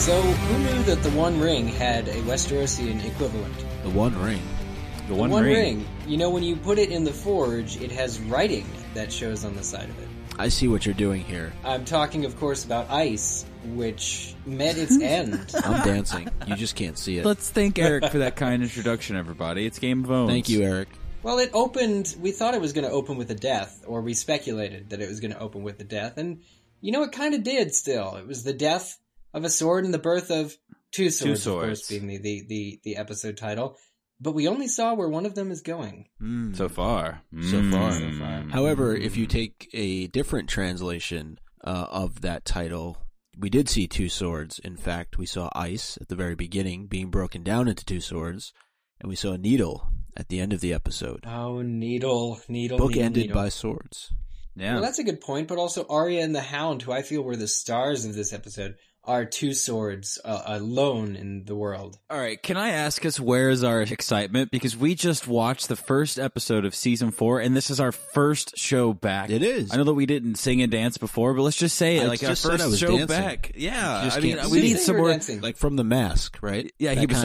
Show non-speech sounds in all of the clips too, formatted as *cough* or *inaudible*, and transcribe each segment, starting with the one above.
So, who knew that the One Ring had a Westerosian equivalent? The One Ring. The One, Ring? The One, One Ring. Ring. You know, when you put it in the forge, it has writing that shows on the side of it. I see what you're doing here. I'm talking, of course, about ice, which met its *laughs* end. I'm dancing. You just can't see it. Let's thank Eric for that kind introduction, everybody. It's Game of Owns. Thank you, Eric. Well, it opened. We thought it was going to open with a death, or we speculated that it was going to open with a death, and you know, it kind of did. Still, it was the death of a sword and the birth of two swords. Of course, being the, the the the episode title, but we only saw where one of them is going. Mm. So far. So far. Mm. So far. However, if you take a different translation uh, of that title, we did see two swords. In fact, we saw ice at the very beginning being broken down into two swords, and we saw a needle at the end of the episode. Oh, needle, needle, Book needle, ended needle. by swords. Yeah. Well, that's a good point, but also Arya and the Hound, who I feel were the stars of this episode, are two swords uh, alone in the world. All right, can I ask us where is our excitement? Because we just watched the first episode of season four, and this is our first show back. It is. I know that we didn't sing and dance before, but let's just say I like our first show dancing. back. Yeah, I mean, we need some more dancing. like from the mask, right? Yeah, that he was.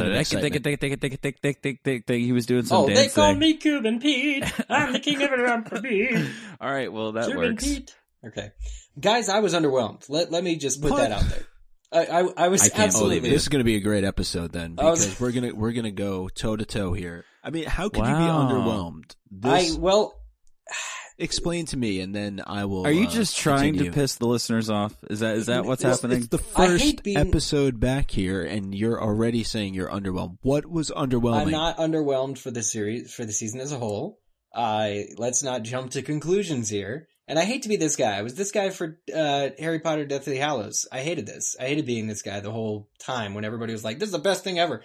He was doing some. Oh, dancing. they call me Cuban Pete. I'm the king of the *laughs* I'm All right, well that Cuban works. Pete. Okay, guys, I was underwhelmed. Let let me just put what? that out there. I I, I was I absolutely. believe This is going to be a great episode then I was- because we're gonna we're gonna go toe to toe here. I mean, how could you be Wow. underwhelmed? I well, explain to me, and then I will. Are you uh, just trying continue. to piss the listeners off? Is that is that what's Well, happening? It's the first being- episode back here, and you're already saying you're underwhelmed. What was underwhelming? I'm not underwhelmed for the series for the season as a whole. I let's not jump to conclusions here. And I hate to be this guy. I was this guy for uh, Harry Potter: Deathly Hallows. I hated this. I hated being this guy the whole time when everybody was like, "This is the best thing ever."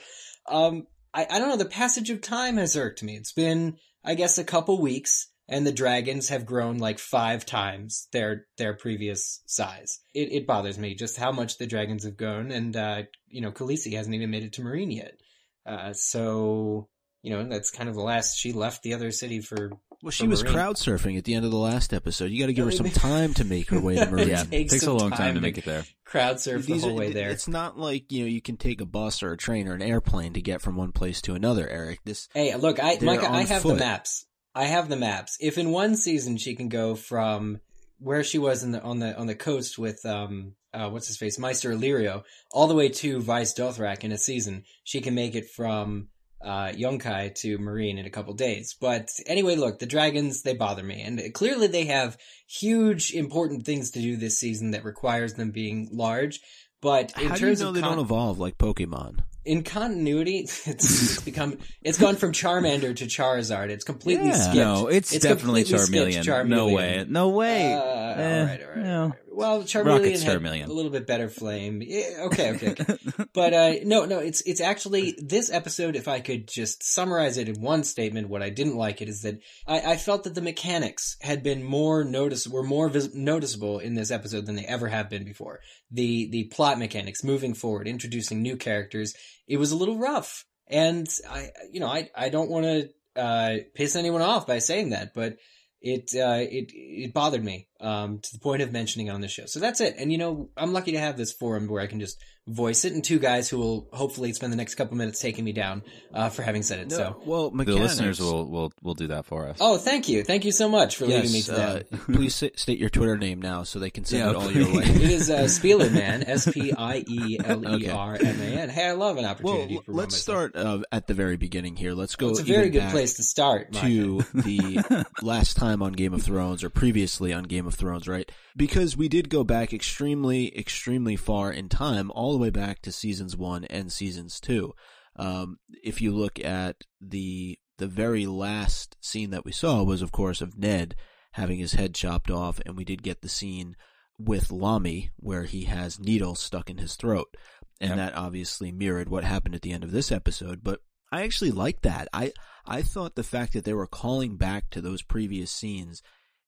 Um, I, I don't know. The passage of time has irked me. It's been, I guess, a couple weeks, and the dragons have grown like five times their their previous size. It, it bothers me just how much the dragons have grown, and uh, you know, Khaleesi hasn't even made it to Meereen yet. Uh, so you know, that's kind of the last she left the other city for. Well, she was Meereen. crowd surfing at the end of the last episode. You got to give her some time to make her way to *laughs* Meereen. yeah, takes takes a long time time to to make it there. crowd surf the whole are- way there. It's not like you know you can take a bus or a train or an airplane to get from one place to another. Eric, this Hey, look, I Micah, I have foot. the maps. I have the maps. If in one season she can go from where she was in the on the on the coast with um uh what's his face Meister Illyrio all the way to Vaes Dothrak in a season, she can make it from uh Yunkai to Meereen in a couple days. But anyway, look, the dragons they bother me, and clearly they have huge important things to do this season that requires them being large. But in how do you terms know of they con- don't evolve like Pokemon? in continuity, *laughs* it's, it's become it's gone from Charmander to Charizard. It's completely Yeah. skipped. No, it's, definitely completely skipped Charmeleon. No way. No way. Uh, Eh, all right, all right, no. all right. Well, Charmeleon Charmeleon. a little bit better flame. Yeah, okay, okay, okay. *laughs* but uh, no, no, it's it's actually this episode. If I could just summarize it in one statement, what I didn't like it is that I, I felt that the mechanics had been more notice were more vis- noticeable in this episode than they ever have been before. The the plot mechanics, moving forward, introducing new characters, it was a little rough. And I, you know, I I don't want to uh, piss anyone off by saying that, but it uh, it it bothered me um, to the point of mentioning it on the show. So that's it. And you know, I'm lucky to have this forum where I can just voice it, and two guys who will hopefully spend the next couple minutes taking me down uh, for having said it. So. well, The listeners will, will will do that for us. Oh, thank you, thank you so much for leading me Yes, to that. uh, *laughs* please state your Twitter name now so they can send Yeah, it all your way. *laughs* It is uh, *laughs* Spielerman, S P I E L E R M A N. Hey, I love an opportunity. to promote let's start uh, at the very beginning here. Let's go. It's a very good place to start. To the last time on Game of Thrones or previously on Game of Thrones, right? Because we did go back extremely, extremely far in time, all the way back to seasons one and seasons two. Um, if you look at the the very last scene that we saw was, of course, of Ned having his head chopped off, and we did get the scene with Lommy where he has needles stuck in his throat, and Yep. that obviously mirrored what happened at the end of this episode. But I actually liked that. I I thought the fact that they were calling back to those previous scenes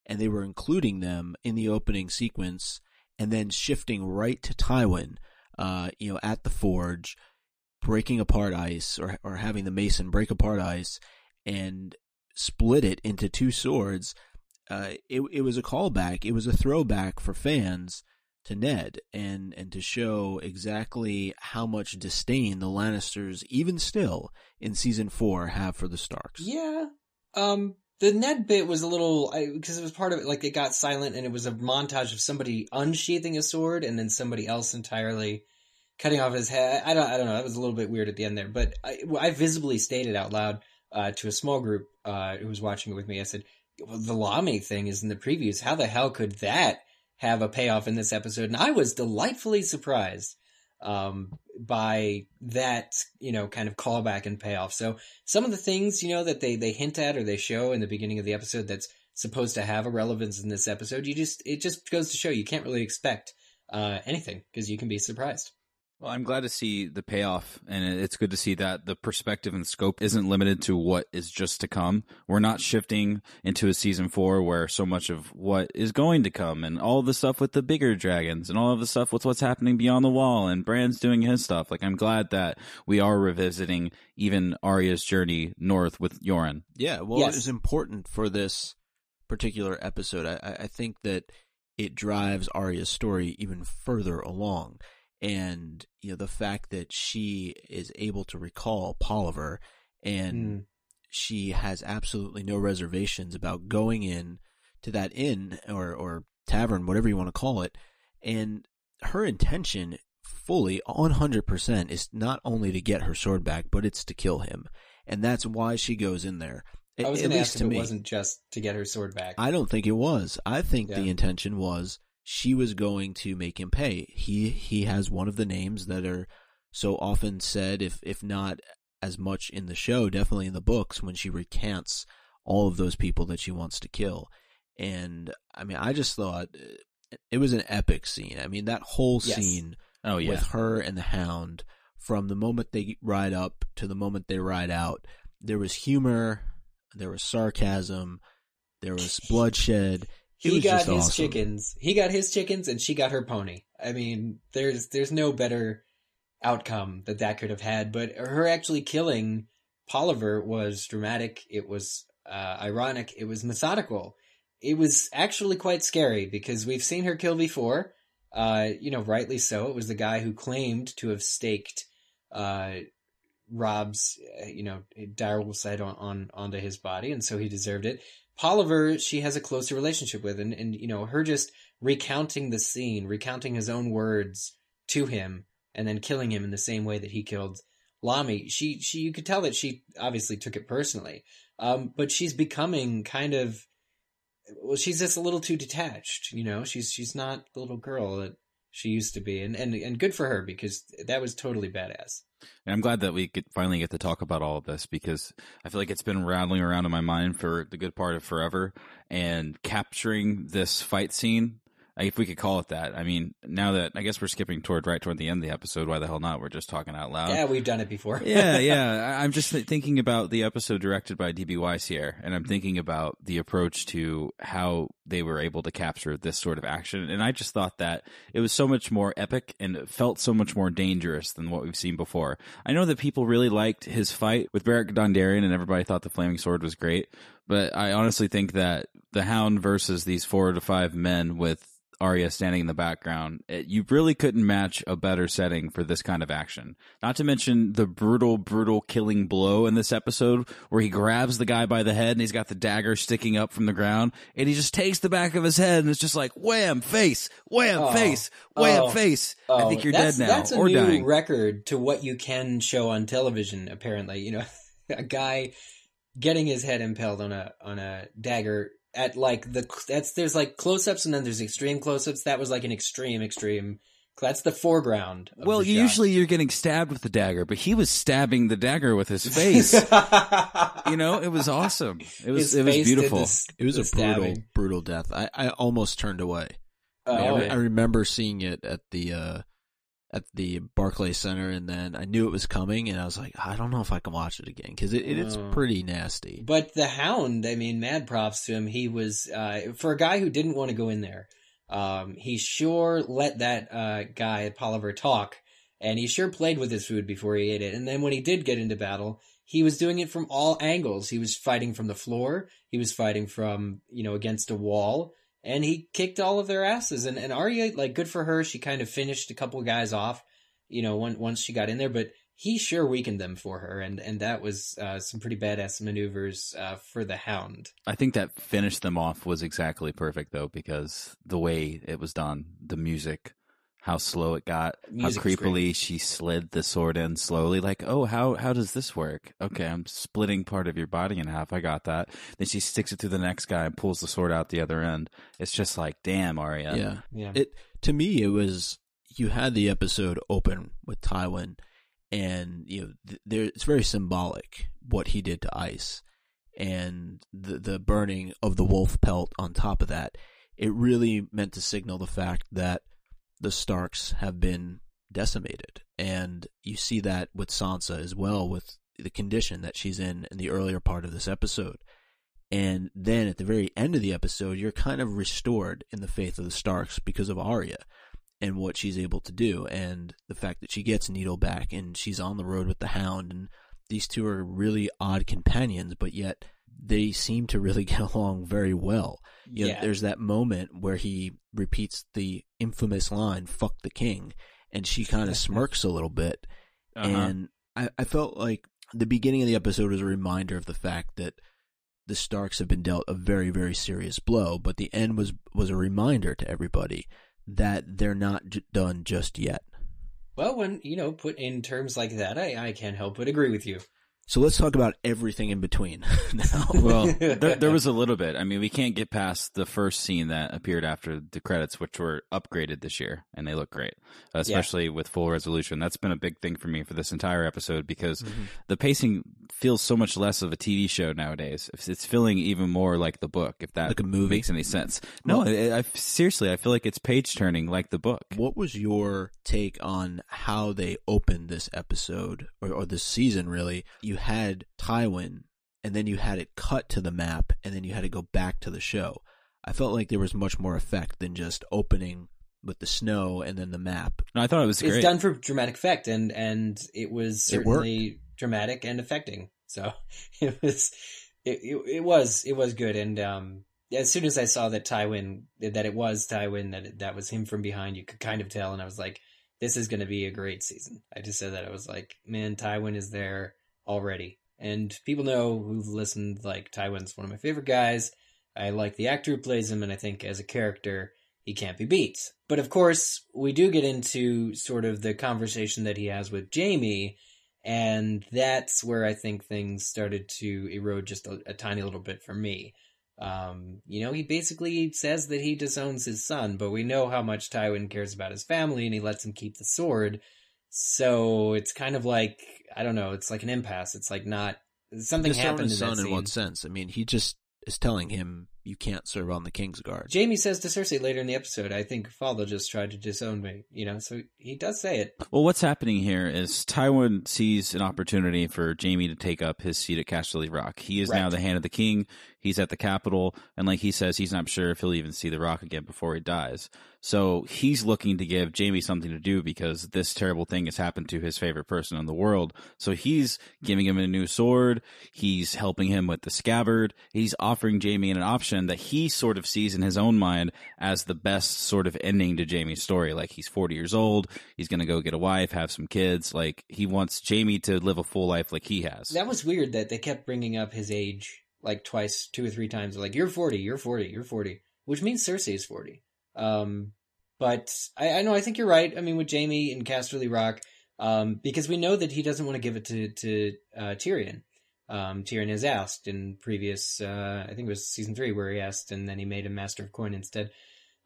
and they were including them in the opening sequence and then shifting right to Tywin, uh, you know, at the forge, breaking apart ice or or having the mason break apart ice and split it into two swords. Uh, it it was a callback. It was a throwback for fans to Ned and and to show exactly how much disdain the Lannisters even still in season 4 have for the Starks. Yeah. Um the Ned bit was a little because it was part of it like it got silent and it was a montage of somebody unsheathing a sword and then somebody else entirely cutting off his head. I don't I don't know. That was a little bit weird at the end there, but I, I visibly stated out loud uh, to a small group uh, who was watching it with me. I said, well, "The Lommy thing is in the previews. How the hell could that have a payoff in this episode?" And I was delightfully surprised um, by that, you know, kind of callback and payoff. So some of the things, you know, that they, they hint at or they show in the beginning of the episode that's supposed to have a relevance in this episode, you just, it just goes to show you can't really expect, uh, anything because you can be surprised. Well, I'm glad to see the payoff, and it's good to see that the perspective and scope isn't limited to what is just to come. We're not shifting into a season four where so much of what is going to come and all the stuff with the bigger dragons and all of the stuff with what's happening beyond the wall and Bran's doing his stuff. Like, I'm glad that we are revisiting even Arya's journey north with Yoren. Yeah, well, Yes. it is important for this particular episode. I, I I think that it drives Arya's story even further along. And, you know, the fact that she is able to recall Polliver and Mm. she has absolutely no reservations about going in to that inn or, or tavern, whatever you want to call it. And her intention fully 100% is not only to get her sword back, but it's to kill him. And that's why she goes in there. I was At least ask to if me. it wasn't just to get her sword back. I don't think it was. I think the intention was she was going to make him pay. He he has one of the names that are so often said, if if not as much in the show, definitely in the books when she recants all of those people that she wants to kill. And I mean, I just thought uh, it was an epic scene. I mean, that whole Yes. scene Oh, yeah. with her and the hound from the moment they ride up to the moment they ride out there was humor there was sarcasm there was *laughs* bloodshed he got his awesome. chickens. He got his chickens, and she got her pony. I mean, there's there's no better outcome that that could have had. But her actually killing Polliver was dramatic. It was uh, ironic. It was methodical. It was actually quite scary because we've seen her kill before. Uh, you know, rightly so. It was the guy who claimed to have staked uh, Robb's, uh, you know, direwolf's head on, on onto his body, and so he deserved it. Polliver, she has a closer relationship with, and, and you know, her just recounting the scene, recounting his own words to him, and then killing him in the same way that he killed Lommy. She, she, you could tell that she obviously took it personally, um, but she's becoming kind of, well, she's just a little too detached. You know, she's she's not the little girl that she used to be, and and and good for her because that was totally badass. And I'm glad that we could finally get to talk about all of this because I feel like it's been rattling around in my mind for the good part of forever. And capturing this fight scene, if we could call it that. I mean, now that I guess we're skipping toward right toward the end of the episode, why the hell not? We're just talking out loud. yeah, we've done it before. *laughs* yeah, yeah. *laughs* I'm just th- thinking about the episode directed by DB Weiss here, and I'm thinking about the approach to how they were able to capture this sort of action. And I just thought that it was so much more epic and it felt so much more dangerous than what we've seen before. I know that people really liked his fight with Beric Dondarrion, and everybody thought the Flaming Sword was great. But I honestly think that the Hound versus these four to five men with Arya standing in the background, it, you really couldn't match a better setting for this kind of action. Not to mention the brutal, brutal killing blow in this episode where he grabs the guy by the head and he's got the dagger sticking up from the ground and he just takes the back of his head and it's just like wham, face, wham, Oh. face, wham, Oh. face. Oh. I Oh, think you're dead now That's a or new dying. record to what you can show on television. Apparently, you know, *laughs* a guy getting his head impaled on a on a dagger at like the that's there's like close ups and then there's extreme close ups. That was like an extreme extreme. That's the foreground. Of well, the shot. usually you're getting stabbed with the dagger, but he was stabbing the dagger with his face. *laughs* you know, it was awesome. It was His it was beautiful. this- it was a brutal stabbing. brutal death i, I almost turned away Oh, I, re- yeah. I remember seeing it at the uh at the Barclay Center, and then I knew it was coming, and I was like, I don't know if I can watch it again because it, it is Oh. pretty nasty. But the Hound, I mean, mad props to him. He was uh, for a guy who didn't want to go in there. Um, he sure let that uh, guy Polliver talk, and he sure played with his food before he ate it. And then when he did get into battle, he was doing it from all angles. He was fighting from the floor. He was fighting from you know against a wall. And he kicked all of their asses. And and Arya, like, good for her. She kind of finished a couple guys off, you know, when, once she got in there. But he sure weakened them for her, and and that was uh, some pretty badass maneuvers uh, for the Hound. I think that finished them off was exactly perfect though, because the way it was done, the music, how slow it got, Music how was great. creepily she slid the sword in slowly. Like, oh, how how does this work? Okay, I'm splitting part of your body in half. I got that. Then she sticks it through the next guy and pulls the sword out the other end. It's just like, damn, Arya. yeah. Yeah, It to me, it was you had the episode open with Tywin, and you know th- there it's very symbolic what he did to Ice, and the the burning of the wolf pelt on top of that. It really meant to signal the fact that the Starks have been decimated, and you see that with Sansa as well, with the condition that she's in in the earlier part of this episode. And then at the very end of the episode, you're kind of restored in the faith of the Starks because of Arya and what she's able to do, and the fact that she gets Needle back and she's on the road with the Hound, and these two are really odd companions, but yet they seem to really *laughs* get along very well. You know, Yeah. there's that moment where he repeats the infamous line "fuck the king," and she kind of *laughs* smirks a little bit, Uh-huh. and I, I felt like the beginning of the episode was a reminder of the fact that the Starks have been dealt a very, very serious blow, but the end was was a reminder to everybody that they're not j- done just yet. well, when you know put in terms like that, I I can't help but agree with you. So let's talk about everything in between *laughs* now. *laughs* well, there, there was a *laughs* little bit. I mean, we can't get past the first scene that appeared after the credits, which were upgraded this year, and they look great, especially with full resolution. That's been a big thing for me for this entire episode because Mm-hmm. the pacing feels so much less of a TV show nowadays. It's- It's feeling even more like the book, if that Like a movie? makes any sense. No, I, I seriously, I feel like it's page turning like the book. What was your take on how they opened this episode or, or this season? Really, you had Tywin, and then you had it cut to the map, and then you had to go back to the show. I felt like there was much more effect than just opening with the snow and then the map. No, I thought it was great. It's done for dramatic effect, and and it was It certainly dramatic and affecting. So *laughs* it was it, it it was it was good. And um, as soon as I saw that Tywin that it was Tywin that it, that was him from behind, you could kind of tell, and I was like, this is going to be a great season. I just said that I was like, man, Tywin is there already, and people know who've listened. Like Tywin's one of my favorite guys. I like the actor who plays him, and I think as a character, he can't be beat. But of course, we do get into sort of the conversation that he has with Jaime, and that's where I think things started to erode just a, a tiny little bit for me. Um, you know, he basically says that he disowns his son, but we know how much Tywin cares about his family, and he lets him keep the sword. So it's kind of like I don't know. It's like an impasse. It's like not something happened in in what sense? I mean, he just is telling him you can't serve on the king's guard. Jaime says to Cersei later in the episode, "I think Father just tried to disown me." You know, so he does say it. Well, what's happening here is Tywin sees an opportunity for Jaime to take up his seat at Casterly Rock. He is now the hand of the king. He's at the capital, and like he says, he's not sure if he'll even see the Rock again before he dies. So he's looking to give Jaime something to do because this terrible thing has happened to his favorite person in the world. So he's giving him a new sword. He's helping him with the scabbard. He's offering Jaime an option that he sort of sees in his own mind as the best sort of ending to Jaime's story. Like he's 40 years old. He's going to go get a wife, have some kids. Like he wants Jaime to live a full life like he has. That was weird that they kept bringing up his age like twice, two or three times. Like you're forty, you're forty, you're forty, which means Cersei is forty. Um, but I, I know I think you're right. I mean, with Jaime and Casterly Rock, um, because we know that he doesn't want to give it to to uh, Tyrion. Um, Tyrion has asked in previous, uh, I think it was season three, where he asked, and then he made him Master of Coin instead.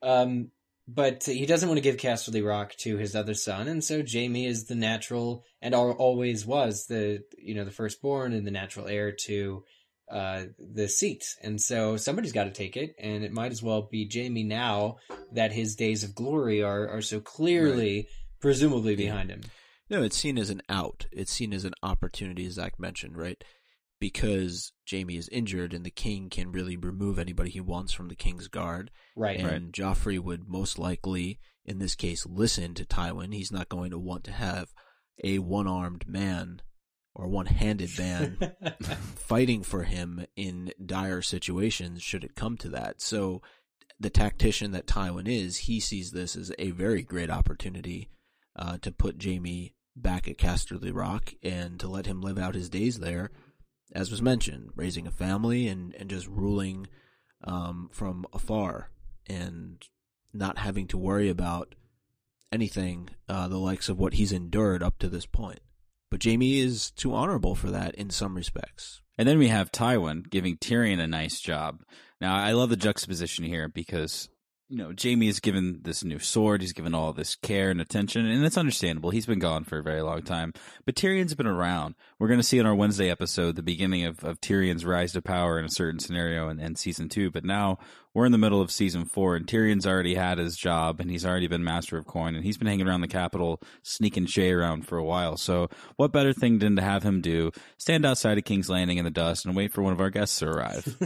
Um, but he doesn't want to give Casterly Rock to his other son, and so Jaime is the natural and always was the you know the firstborn and the natural heir to uh, the seat, and so somebody's got to take it, and it might as well be Jaime now that his days of glory are are so clearly, presumably behind him. No, it's seen as an out. It's seen as an opportunity, as Zach mentioned, right? Because Jaime is injured and the king can really remove anybody he wants from the king's guard. Right. And Joffrey would most likely, in this case, listen to Tywin. He's not going to want to have a one armed man or one handed man *laughs* fighting for him in dire situations should it come to that. So the tactician that Tywin is, he sees this as a very great opportunity uh, to put Jaime back at Casterly Rock and to let him live out his days there, as was mentioned, raising a family and, and just ruling um, from afar and not having to worry about anything uh, the likes of what he's endured up to this point. But Jaime is too honorable for that in some respects. And then we have Tywin giving Tyrion a nice job. Now, I love the juxtaposition here because you know, Jaime is given this new sword. He's given all this care and attention, and it's understandable. He's been gone for a very long time. But Tyrion's been around. We're going to see in our Wednesday episode the beginning of, of Tyrion's rise to power in a certain scenario in, in season two. But now we're in the middle of season four, and Tyrion's already had his job, and he's already been master of coin, and he's been hanging around the capital, sneaking Shae around for a while. So, what better thing than to have him do? Stand outside of King's Landing in the dust and wait for one of our guests to arrive.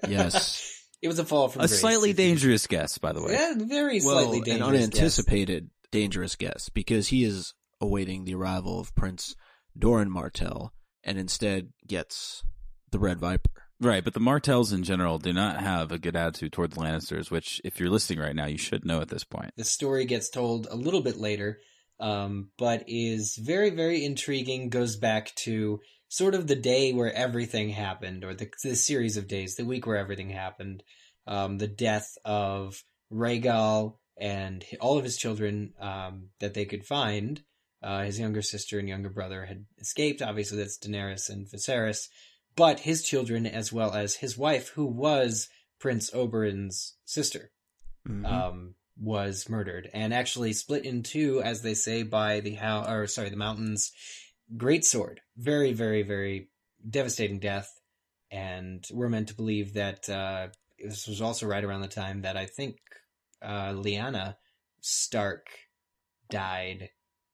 *laughs* yes. It was a fall from a grace, slightly if you- dangerous guess, by the way. Yeah, very well, slightly an dangerous. unanticipated dangerous guess because he is awaiting the arrival of Prince Doran Martell and instead gets the Red Viper. Right, but the Martells in general do not have a good attitude toward the Lannisters, which, if you're listening right now, you should know at this point. The story gets told a little bit later, um, but is very, very intriguing. Goes back to sort of the day where everything happened, or the, the series of days, the week where everything happened. Um, the death of Rhaegar and all of his children um, that they could find. Uh, his younger sister and younger brother had escaped. Obviously, that's Daenerys and Viserys. But his children, as well as his wife, who was Prince Oberyn's sister Mhm. um, was murdered and actually split in two, as they say, by the how or sorry, the mountains great sword. Very, very, very devastating death. And we're meant to believe that uh, this was also right around the time that I think uh, Lyanna Stark died,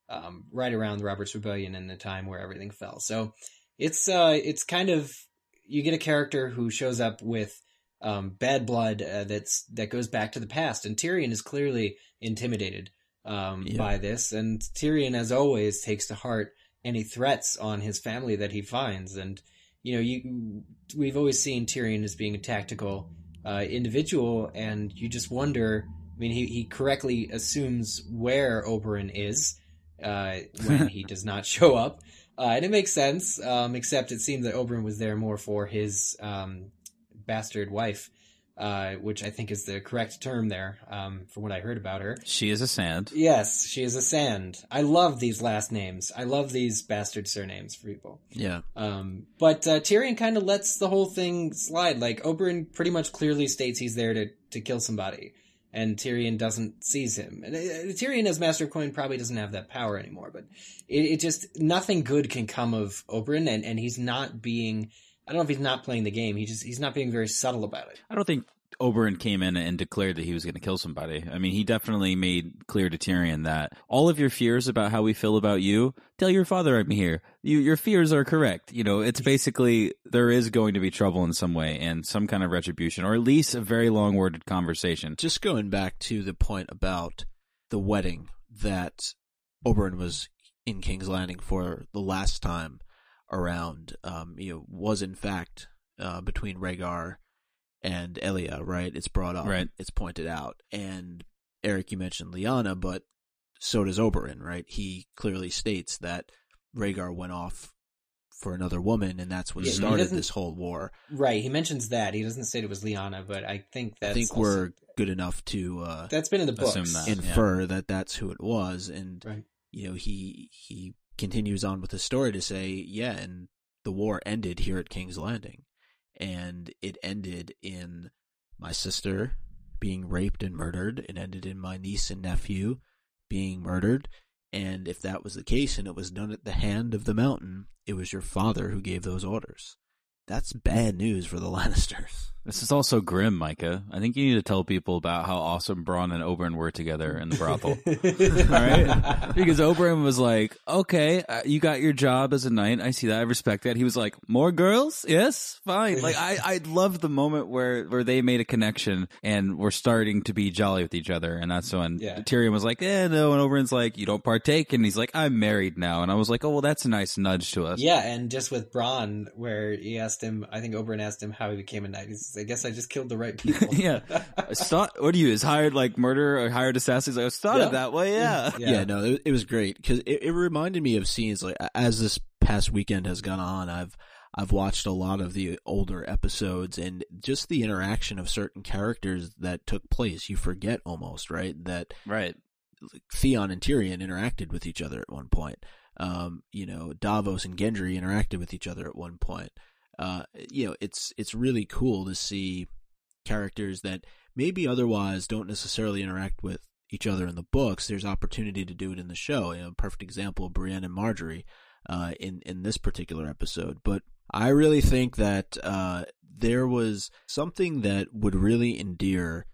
um, right around the Robert's Rebellion and the time where everything fell. So it's uh, it's kind of you get a character who shows up with um, bad blood uh, that's that goes back to the past, and Tyrion is clearly intimidated um, Yeah. by this, and Tyrion, as always, takes to heart any threats on his family that he finds, and you know, you we've always seen Tyrion as being a tactical uh, individual, and you just wonder. I mean, he, he correctly assumes where Oberyn is uh, when he *laughs* does not show up, uh, and it makes sense. Um, except it seems that Oberyn was there more for his um, bastard wife, uh, which I think is the correct term there, um, from what I heard about her. She is a sand. Yes, she is a sand. I love these last names. I love these bastard surnames for people. Yeah. Um, but uh, Tyrion kind of lets the whole thing slide. Like Oberyn pretty much clearly states he's there to to kill somebody, and Tyrion doesn't seize him. And uh, Tyrion as Master of Coin probably doesn't have that power anymore. But it, it just nothing good can come of Oberyn, and and he's not being. I don't know if he's not playing the game. He just he's not being very subtle about it. I don't think Oberyn came in and declared that he was going to kill somebody. I mean, he definitely made clear to Tyrion that all of your fears about how we feel about you, tell your father I'm here. You, your fears are correct. You know, it's basically there is going to be trouble in some way and some kind of retribution, or at least a very long worded conversation. Just going back to the point about the wedding that Oberyn was in King's Landing for the last time around, um, you know, was in fact uh, between Rhaegar and Elia, right? It's brought up, Right. It's pointed out, and Eric, you mentioned Lyanna, but so does Oberyn, right? He clearly states that Rhaegar went off for another woman, and that's what Yeah, he started this whole war. Right. He mentions that he doesn't say it was Lyanna, but I think that's I think also- we're good enough to uh, that's been in the books. That. infer that that's who it was, and Right. you know he he continues on with the story to say, yeah, and the war ended here at King's Landing, and it ended in my sister being raped and murdered. It ended in my niece and nephew being murdered. And if that was the case and it was done at the hand of the mountain, it was your father who gave those orders. That's bad news for the *laughs* Lannisters. This is also grim, Micah. I think you need to tell people about how awesome Bronn and Oberyn were together in the brothel. *laughs* right? Because Oberyn was like, okay, uh, you got your job as a knight. I see that. I respect that. He was like, more girls? Yes, fine. Like, I, I loved the moment where, where they made a connection and were starting to be jolly with each other. And that's when Yeah. Tyrion was like, eh, no. And Oberyn's like, you don't partake. And he's like, I'm married now. And I was like, oh, well, that's a nice nudge to us. Yeah, and just with Bronn, where he asked him, I think Oberyn asked him how he became a knight. He's I guess I just killed the right *laughs* people. yeah. *laughs* Start, what do you, is hired like murder or hired assassins? Like, I started Yeah. that way, *laughs* yeah. Yeah, no, it, it was great because it, it reminded me of scenes like as this past weekend has gone on. I've I've watched a lot of the older episodes and just the interaction of certain characters that took place. You forget almost right that Right. Theon and Tyrion interacted with each other at one point. Um, you know, Davos and Gendry interacted with each other at one point. Uh, you know, it's it's really cool to see characters that maybe otherwise don't necessarily interact with each other in the books. There's opportunity to do it in the show. You know, perfect example, of Brienne and Margaery uh, in in this particular episode. But I really think that uh, there was something that would really endear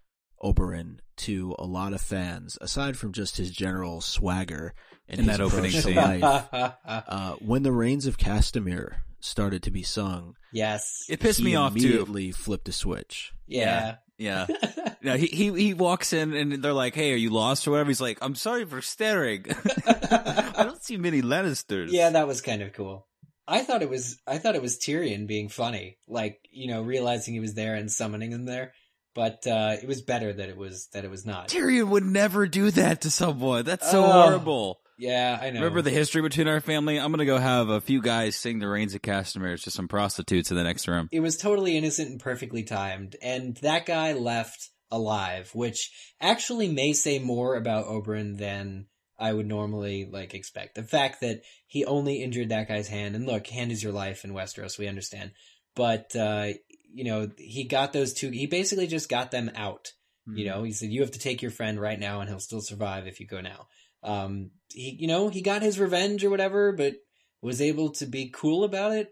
Oberyn to a lot of fans, aside from just his general swagger and In his that opening scene. life. *laughs* Uh, when the Rains of Castamere started to be sung, yes. It pissed he me off too. Immediately flipped a switch. Yeah. Yeah. Yeah, *laughs* he, he he walks in and they're like, "Hey, are you lost or whatever?" He's like, "I'm sorry for staring. *laughs* I don't see many Lannisters." Yeah, that was kind of cool. I thought it was I thought it was Tyrion being funny, like you know realizing he was there and summoning him there. But uh, it was better that it was that it was not. Tyrion would never do that to someone. That's so Oh. horrible. Yeah, I know. Remember the history between our family? I'm gonna go have a few guys sing the Rains of Castamere to some prostitutes in the next room. it was totally innocent and perfectly timed, and that guy left alive, which actually may say more about Oberyn than I would normally like expect. The fact that he only injured that guy's hand, and look, hand is your life in Westeros, we understand, but uh, you know he got those two. He basically just got them out. Hmm. You know, he said you have to take your friend right now, and he'll still survive if you go now. Um, he, you know, he got his revenge or whatever, but was able to be cool about it.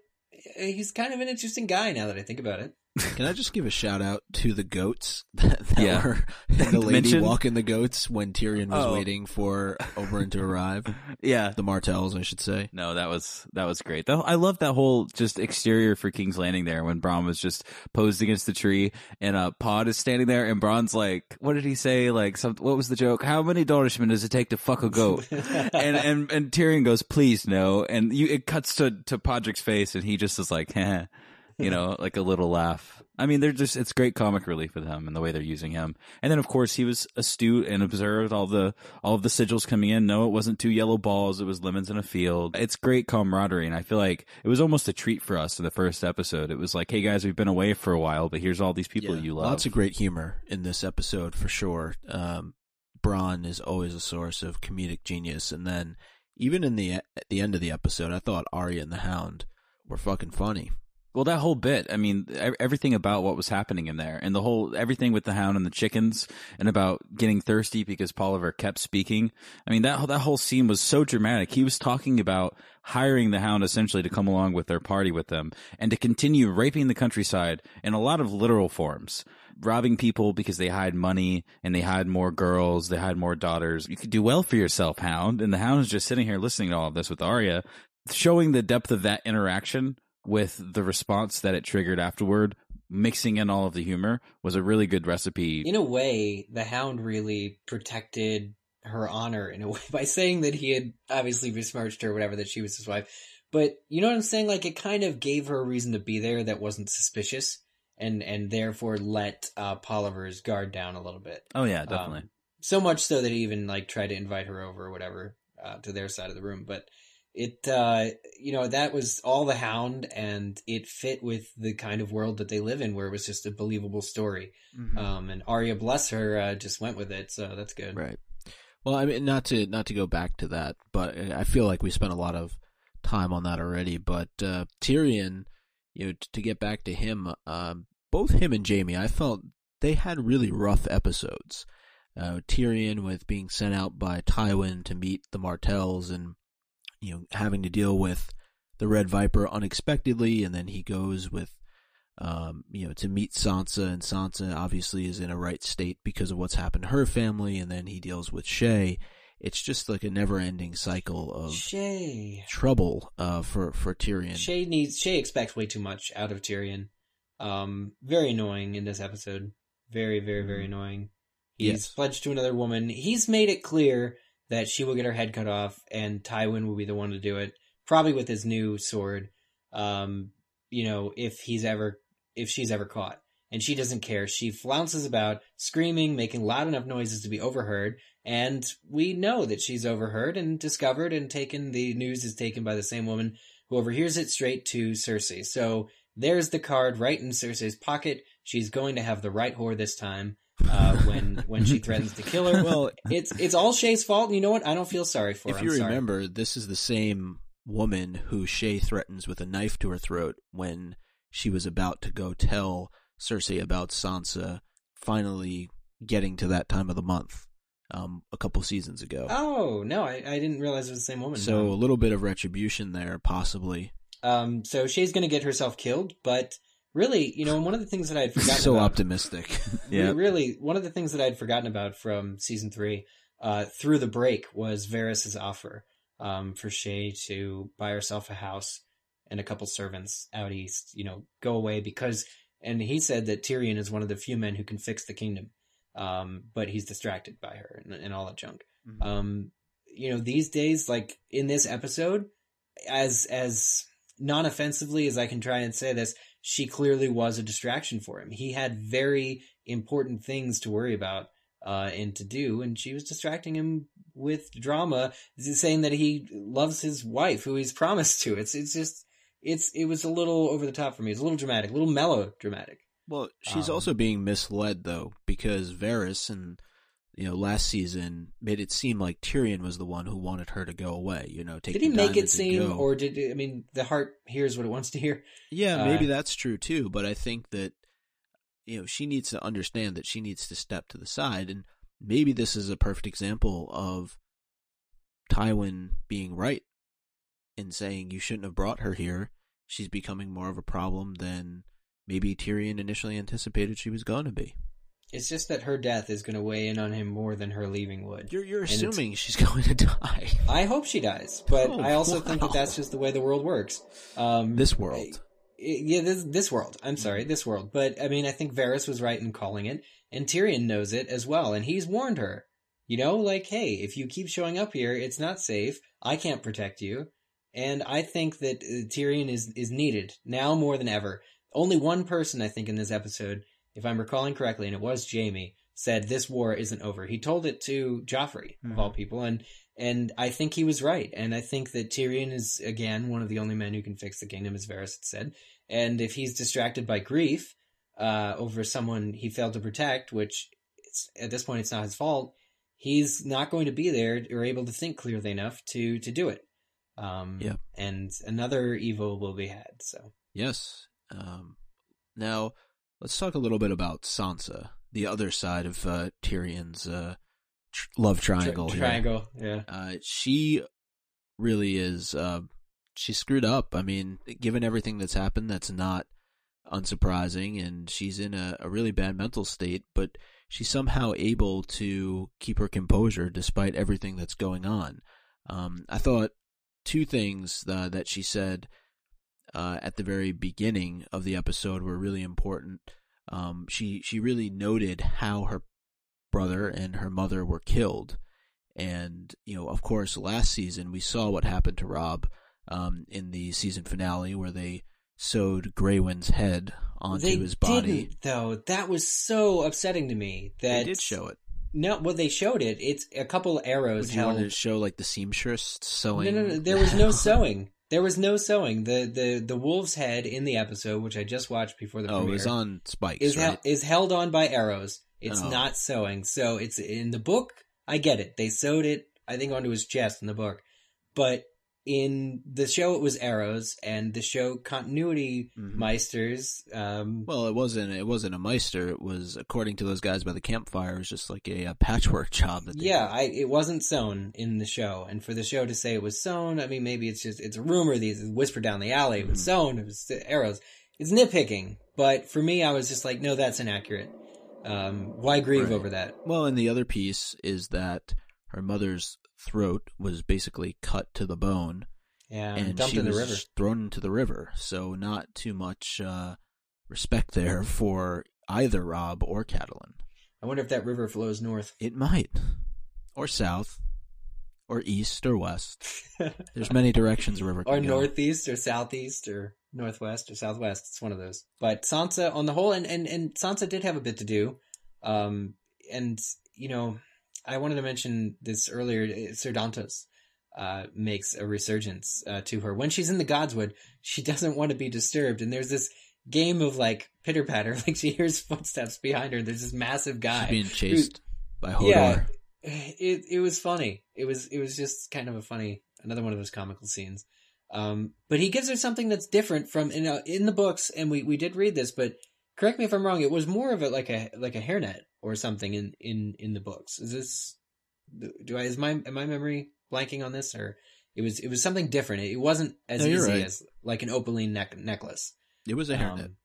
He's kind of an interesting guy now that I think about it. Can I just give a shout out to the goats *laughs* that, that Yeah. were *laughs* the lady Mention- walking the goats when Tyrion was Oh. waiting for Oberyn to arrive? *laughs* Yeah. The Martells, I should say. No, that was that was great. Though I love that whole just exterior for King's Landing there when Bronn was just posed against the tree and uh Pod is standing there and Bronn's like, what did he say? Like some what was the joke? How many Dornishmen does it take to fuck a goat? and and and Tyrion goes, please no. And you it cuts to to Podrick's face and he just is like, Heh, you know, *laughs* like a little laugh. I mean, they're just it's great comic relief with him and the way they're using him. And then of course he was astute and observed all the all of the sigils coming in. No, it wasn't two yellow balls, it was lemons in a field. It's great camaraderie and I feel like it was almost a treat for us in the first episode. It was like, hey guys, we've been away for a while, but here's all these people Yeah. you love. Lots of great humor in this episode for sure. Um, Bronn is always a source of comedic genius, and then even in the at the end of the episode, I thought Arya and the Hound were fucking funny. Well, that whole bit, I mean, everything about what was happening in there and the whole, everything with the hound and the chickens and about getting thirsty because Polliver kept speaking. I mean, that, that whole scene was so dramatic. He was talking about hiring the hound essentially to come along with their party with them and to continue raping the countryside in a lot of literal forms. Robbing people because they hide money and they hide more girls, they hide more daughters. You could do well for yourself, hound. And the hound is just sitting here listening to all of this with Arya, showing the depth of that interaction with the response that it triggered afterward, mixing in all of the humor was a really good recipe. in a way, the Hound really protected her honor in a *laughs* way by saying that he had obviously besmirched her, whatever, that she was his wife. But you know what I'm saying? Like it kind of gave her a reason to be there that wasn't suspicious, and and therefore let uh, Polliver's guard down a little bit. oh yeah, definitely. Um, so much so that he even like tried to invite her over or whatever uh, to their side of the room. But it, uh, you know, that was all the Hound, and it fit with the kind of world that they live in, where it was just a believable story. Um, and Arya, bless her, uh, just went with it, so that's good. Right. Well, I mean, not to not to go back to that, but I feel like we spent a lot of time on that already. But uh, Tyrion, you know, t- to get back to him, um, both him and Jaime, I felt they had really rough episodes. Uh, Tyrion with being sent out by Tywin to meet the Martells and you know having to deal with the Red Viper unexpectedly, and then he goes with um, you know, to meet Sansa, and Sansa obviously is in a right state because of what's happened to her family, and then he deals with Shae. It's just like a never-ending cycle of Shae, trouble uh, for for Tyrion. Shae needs Shae expects way too much out of Tyrion. Um, very annoying in this episode. Very, very, very annoying. He's Yes. pledged to another woman. He's made it clear that she will get her head cut off, and Tywin will be the one to do it, probably with his new sword. Um, you know, if he's ever, if she's ever caught, and she doesn't care. She flounces about, screaming, making loud enough noises to be overheard, and we know that she's overheard and discovered and taken. The news is taken by the same woman who overhears it straight to Cersei. So there's the card right in Cersei's pocket. She's going to have the right whore this time. Uh, when when she *laughs* threatens to kill her, Well, it's it's all Shae's fault. And you know what? I don't feel sorry for her. if I'm you sorry. remember, this is the same woman who Shae threatens with a knife to her throat when she was about to go tell Cersei about Sansa finally getting to that time of the month um, a couple seasons ago. Oh no, I, I didn't realize it was the same woman. so a Um, little bit of retribution there, possibly. Um, so Shae's going to get herself killed, but really, you know, one of the things that I had *laughs* forgotten so about, optimistic. *laughs* Yeah. really, one of the things that I'd forgotten about from season three, uh, through the break was Varys's offer, um, for Shae to buy herself a house and a couple servants out east, you know, go away because, and he said that Tyrion is one of the few men who can fix the kingdom. Um, but he's distracted by her and, and all that junk. Mhm. Um, you know, these days, like in this episode, as as non-offensively as I can try and say this, she clearly was a distraction for him. He had very important things to worry about uh, and to do, and she was distracting him with drama, saying that he loves his wife, who he's promised to. It's it's just it's it was a little over the top for me. It's a little dramatic, a little melodramatic. Well, she's Um, also being misled though, because Varys and you know last season made it seem like Tyrion was the one who wanted her to go away. You know, take Did he the make it seem, or did I mean the heart hears what it wants to hear? Yeah, Uh, maybe that's true too, but I think that you know, she needs to understand that she needs to step to the side and maybe this is a perfect example of Tywin being right in saying you shouldn't have brought her here. She's becoming more of a problem than maybe Tyrion initially anticipated she was going to be. It's just that her death is going to weigh in on him more than her leaving would. You're you're And assuming she's *laughs* going to die. I hope she dies, but Oh, I also think that that's just the way the world works. Um, this world. Yeah, this this world. I'm sorry, this world. But I mean, I think Varys was right in calling it, and Tyrion knows it as well, and he's warned her. You know, like, hey, if you keep showing up here, it's not safe. I can't protect you, and I think that uh, Tyrion is is needed now more than ever. Only one person, I think, in this episode, if I'm recalling correctly, and it was Jaime, said this war isn't over. He told it to Joffrey of all people, and and I think he was right. And I think that Tyrion is again one of the only men who can fix the kingdom, as Varys had said. And if he's distracted by grief uh, over someone he failed to protect, which it's, at this point it's not his fault, he's not going to be there or able to think clearly enough to to do it. Um, Yeah. And another evil will be had. So Yes. Um, now, let's talk a little bit about Sansa, the other side of uh, Tyrion's uh, tr- love triangle. Tri- here. triangle. Yeah. Uh, she really is. Uh, she screwed up. I mean, given everything that's happened, that's not unsurprising, and she's in a, a really bad mental state. But she's somehow able to keep her composure despite everything that's going on. Um, I thought two things uh, that she said uh, at the very beginning of the episode were really important. Um, she she really noted how her brother and her mother were killed, and you know, of course, last season we saw what happened to Robb um, in the season finale where they sewed Grey Wind's head onto they his body. didn't though. That was so upsetting to me. That They did show it. No, well, they showed it. It's a couple arrows Would you held. want to show like the seamstress sewing? No, no, no. There *laughs* was no sewing. There was no sewing. The the the wolf's head in the episode, which I just watched before the oh, it premiere, was on spikes, is right? hel- is held on by arrows. It's Oh. not sewing. So it's in the book. I get it. They sewed it. I think onto his chest in the book, but in the show it was arrows, and the show continuity Mhm. meisters. Um, Well, it wasn't. It wasn't a maester. It was, according to those guys by the campfire, it was just like a, a patchwork *laughs* job. That they Yeah. I, it wasn't sewn in the show, and for the show to say it was sewn, I mean, maybe it's just it's a rumor. These whispered down the alley. It was Mhm. sewn. It was arrows. It's nitpicking, but for me, I was just like, no, that's inaccurate. Um, why grieve Right. over that? Well, and the other piece is that her mother's throat was basically cut to the bone, Yeah, and dumped she in the was river. thrown into the river. So, not too much uh, respect there for either Robb or Catelyn. I wonder if that river flows north. It might, or south, or east or west. *laughs* There's many directions a river can or go. northeast or southeast or northwest or southwest. It's one of those. But Sansa, on the whole, and and and Sansa did have a bit to do. Um, and you know, I wanted to mention this earlier. Sir Dontos uh, makes a resurgence uh, to her when she's in the Godswood. She *laughs* doesn't want to be disturbed, and there's this game of like pitter patter. *laughs* Like she hears footsteps behind her. There's this massive guy She's being chased by Hodor. Yeah. it it was funny. It was it was just kind of a funny another one of those comical scenes. Um, but he gives her something that's different from in in the books, and we we did read this, but correct me if I'm wrong. It was more of a like a like a hairnet or something in in in the books. Is this do I is my am my memory blanking on this or it was it was something different. It wasn't as No, easy right. as like an opaline neck necklace. It was a hairnet. Um,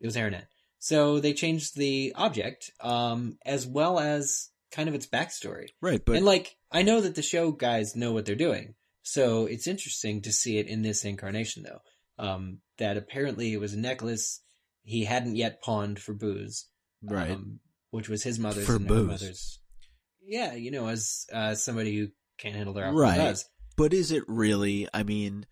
it was hairnet. So they changed the object, um, as well as kind of its backstory. right, but and like, I know that the show guys know what they're doing. So it's interesting to see it in this incarnation though. Um, that apparently it was a necklace he hadn't yet pawned for booze. right. Um, which was his mother's For and booze. mother's. Yeah, you know, as, uh, somebody who can't handle their Right. does. But is it really? I mean,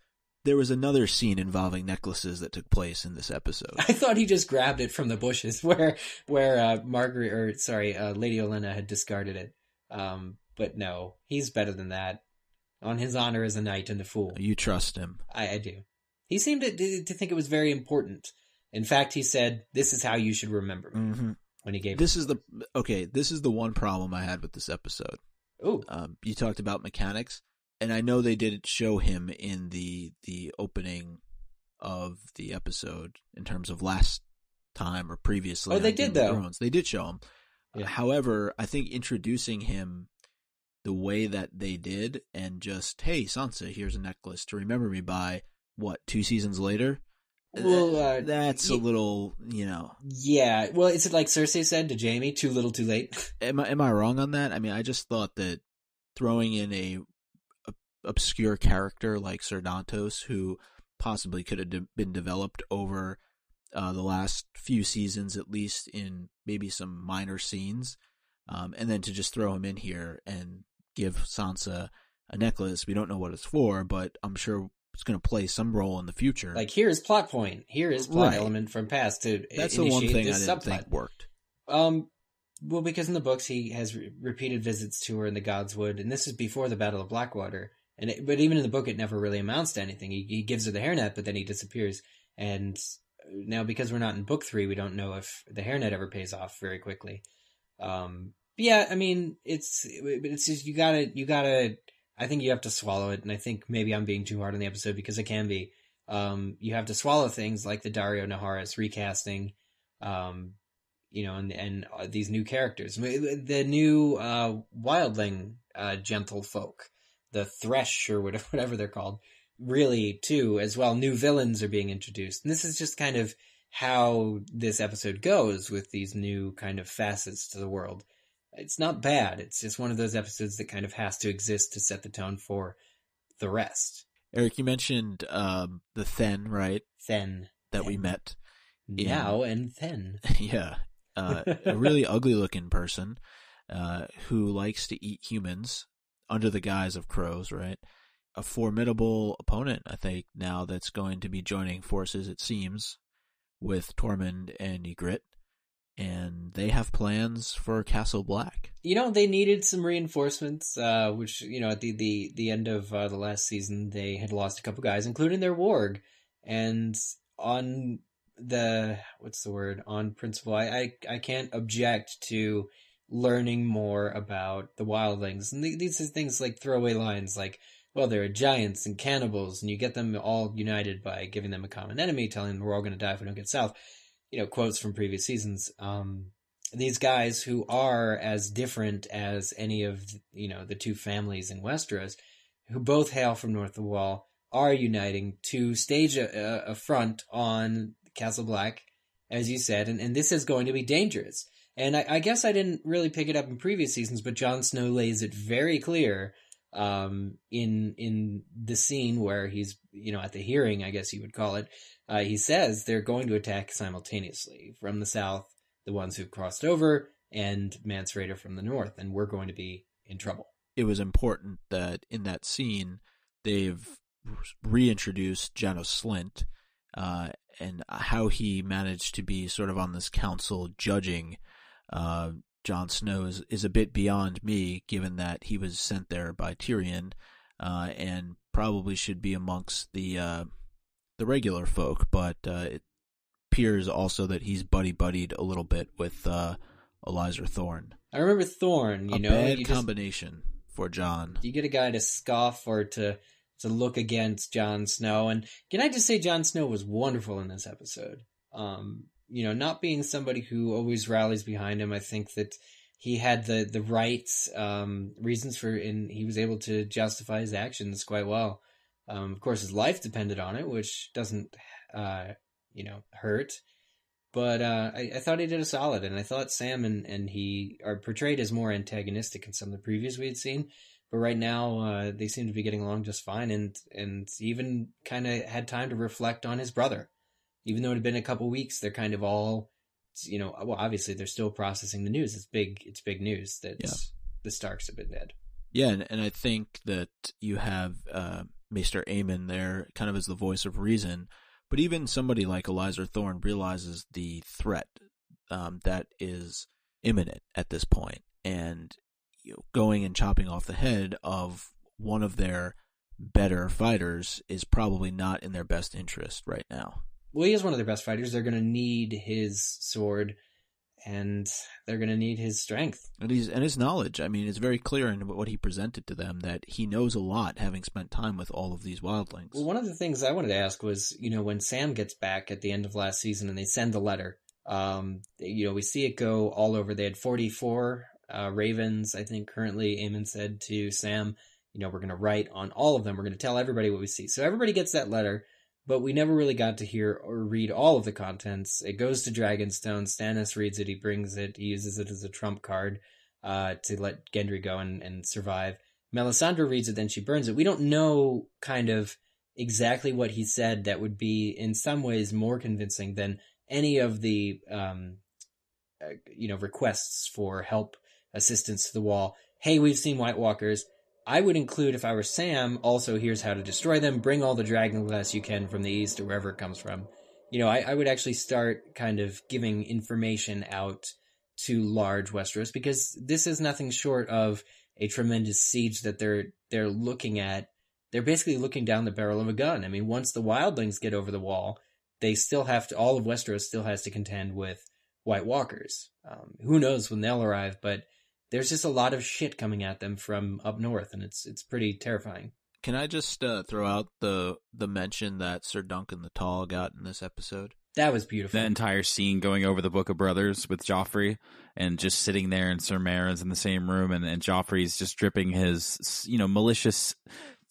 there was another scene involving necklaces that took place in this episode. *laughs* I thought he just grabbed it from the bushes *laughs* where where uh, Margaret or sorry, uh, Lady Olenna had discarded it. Um, but no, he's better than that. On his honor as a knight and a fool, You trust him. I, I do. He seemed to, to think it was very important. In fact, he said, "This is how you should remember me." hmm When he gave This is the okay. This is the one problem I had with this episode. oh Um, you talked about mechanics, and I know they didn't show him in the the opening of the episode in terms of last time or previously. Oh, they did, though. Thrones. They did show him. Yeah. However, I think introducing him the way that they did, and just hey Sansa, here's a necklace to remember me by. What two seasons later? Well, uh, that's a little, you know. yeah. Well, is it like Cersei said to Jaime, "Too little, too late"? *laughs* Am I am I wrong on that? I mean, I just thought that throwing in a, a obscure character like Sir Dontos, who possibly could have de- been developed over uh, the last few seasons, at least in maybe some minor scenes, um, and then to just throw him in here and give Sansa a necklace. We don't know what it's for, but I'm sure it's going to play some role in the future. like, here is plot point. Here is plot Right. element from past to that's the one thing I didn't subplot. think worked. Um, well, because in the books he has re- repeated visits to her in the Godswood, and this is before the Battle of Blackwater. And it, but even in the book, it never really amounts to anything. He, he gives her the hairnet, but then he disappears. And now, because we're not in book three, we don't know if the hairnet ever pays off very quickly. Um, yeah, I mean, it's it's just you gotta you gotta. I think you have to swallow it, and I think maybe I'm being too hard on the episode because it can be. Um, you have to swallow things like the Daario Naharis recasting. Um, you know, and and uh, these new characters, the new uh, wildling uh, gentle folk, the thresh or *laughs* whatever, whatever they're called, really too as well. New villains are being introduced, and this is just kind of how this episode goes with these new kind of facets to the world. It's not bad. It's just one of those episodes that kind of has to exist to set the tone for the rest. Eric, you mentioned um, the Thenn, right? Then That we met. Yeah. now and then. *laughs* yeah, uh, a really *laughs* ugly looking person uh, who likes to eat humans under the guise of crows, right? A formidable opponent, I think, now that's going to be joining forces, it seems, with Tormund and Ygritte. And they have plans for Castle Black. you know they needed some reinforcements uh which you know at the the the end of uh, the last season they had lost a couple guys including their warg. And on the what's the word? On principle i i, I can't object to learning more about the wildlings. And th- these are things like throwaway lines like well there are giants and cannibals and you get them all united by giving them a common enemy telling them we're all going to die if we don't get south you know quotes from previous seasons um these guys who are as different as any of you know the two families in Westeros, who both hail from North of the Wall, are uniting to stage a, a front on Castle Black, as you said, and, and this is going to be dangerous. And I, I guess I didn't really pick it up in previous seasons, but Jon Snow lays it very clear um, in in the scene where he's you know at the hearing, I guess you would call it. Uh, he says they're going to attack simultaneously from the south the ones who've crossed over, and Mance Rayder from the north, and we're going to be in trouble. It was important that in that scene, they've reintroduced Janos Slynt, uh, and how he managed to be sort of on this council judging uh, Jon Snow is, is a bit beyond me, given that he was sent there by Tyrion, uh, and probably should be amongst the uh, the regular folk. But uh, it appears also that he's buddy buddied a little bit with uh, Alliser Thorne. I remember Thorne. You a know, bad you just- combination for Jon. you get a guy to scoff or to to look against Jon Snow. And can I just say Jon Snow was wonderful in this episode. Um, you know, not being somebody who always rallies behind him, I think that he had the the right um, reasons for, and he was able to justify his actions quite well. Um, of course, his life depended on it, which doesn't, uh, you know, hurt. But uh, I, I thought he did a solid, and I thought Sam and, and he are portrayed as more antagonistic in some of the previews we had seen. But right now, uh, they seem to be getting along just fine, and and even kind of had time to reflect on his brother. Even though it had been a couple weeks, they're kind of all, you know, well, obviously they're still processing the news. It's big. It's big news that Yeah. the Starks have been dead. Yeah, and, and I think that you have uh, Maester Aemon there, kind of as the voice of reason. But even somebody like Alliser Thorne realizes the threat um, that is imminent at this point, and you know, going and chopping off the head of one of their better fighters is probably not in their best interest right now. Well, he is one of their best fighters. They're going to need his sword, and they're going to need his strength. And he's and his knowledge. I mean, it's very clear in what he presented to them that he knows a lot, having spent time with all of these wildlings. Well, one of the things I wanted to ask was, you know, when Sam gets back at the end of last season and they send the letter, um, you know, we see it go all over. They had 44 uh, ravens, I think, currently. Aemon said to Sam, you know, we're going to write on all of them. We're going to tell everybody what we see. So everybody gets that letter, but we never really got to hear or read all of the contents. It goes to Dragonstone. Stannis reads it. He brings it. He uses it as a trump card uh, to let Gendry go and, and survive. Melisandre reads it, then she burns it. We don't know kind of exactly what he said that would be in some ways more convincing than any of the um, uh, you know requests for help assistance to the wall hey we've seen white walkers i would include if i were sam also here's how to destroy them bring all the dragon glass you can from the east or wherever it comes from you know i, I would actually start kind of giving information out to large westeros because this is nothing short of a tremendous siege that they're they're looking at they're basically looking down the barrel of a gun. I mean, once the wildlings get over the wall, they still have to, all of Westeros still has to contend with White Walkers. Um, who knows when they'll arrive, but there's just a lot of shit coming at them from up north, and it's it's pretty terrifying. Can I just uh, throw out the the mention that Sir Duncan the Tall got in this episode? That was beautiful. That entire scene going over the Book of Brothers with Joffrey and just sitting there and Sir Meryn's in the same room and, and Joffrey's just dripping his, you know, malicious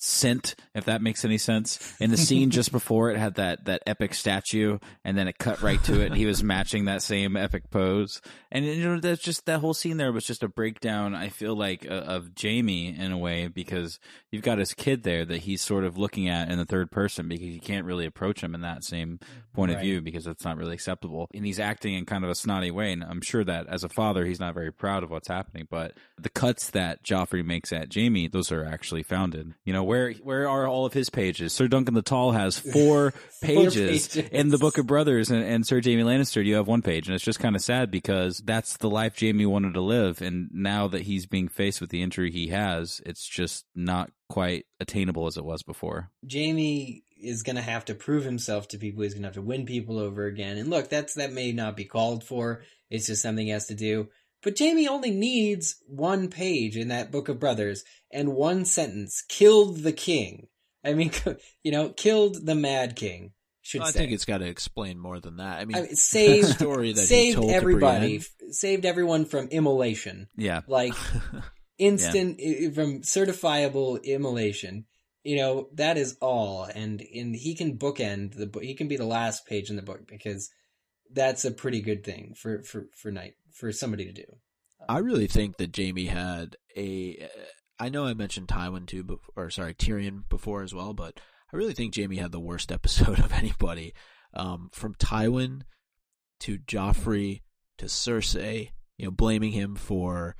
scent, if that makes any sense. In the scene *laughs* just before it had that, that epic statue and then it cut right to it and he was matching that same epic pose. And, you know, that's just, that whole scene there was just a breakdown, I feel like, uh, of Jaime in a way because you've got his kid there that he's sort of looking at in the third person because you can't really approach him in that same point of view because it's not really acceptable. And he's acting in kind of a snotty way. And I'm sure that as a father, he's not very proud of what's happening. But the cuts that Joffrey makes at Jaime, those are actually founded. You know, where where are all of his pages? Sir Duncan the Tall has *laughs* four, pages, pages. in the Book of Brothers, and, and Sir Jaime Lannister, you have one page. And it's just kind of sad because that's the life Jaime wanted to live. And now that he's being faced with the injury he has, it's just not quite attainable as it was before. Jaime is going to have to prove himself to people. He's going to have to win people over again. And look, that's that may not be called for. It's just something he has to do. But Jaime only needs one page in that book of brothers and one sentence: "Killed the king." I mean, *laughs* you know, killed the Mad King. Should I say. think it's got to explain more than that. I mean, I mean, *laughs* saved the story that saved told everybody, saved everyone from immolation, Yeah. like *laughs* instant i- from certifiable immolation. You know that is all, and and he can bookend the book. He can be the last page in the book because that's a pretty good thing for for for knight for somebody to do. I really think that Jaime had a. I know I mentioned Tywin too, or sorry, Tyrion before as well, but I really think Jaime had the worst *laughs* episode of anybody. Um, from Tywin to Joffrey to Cersei, you know, blaming him for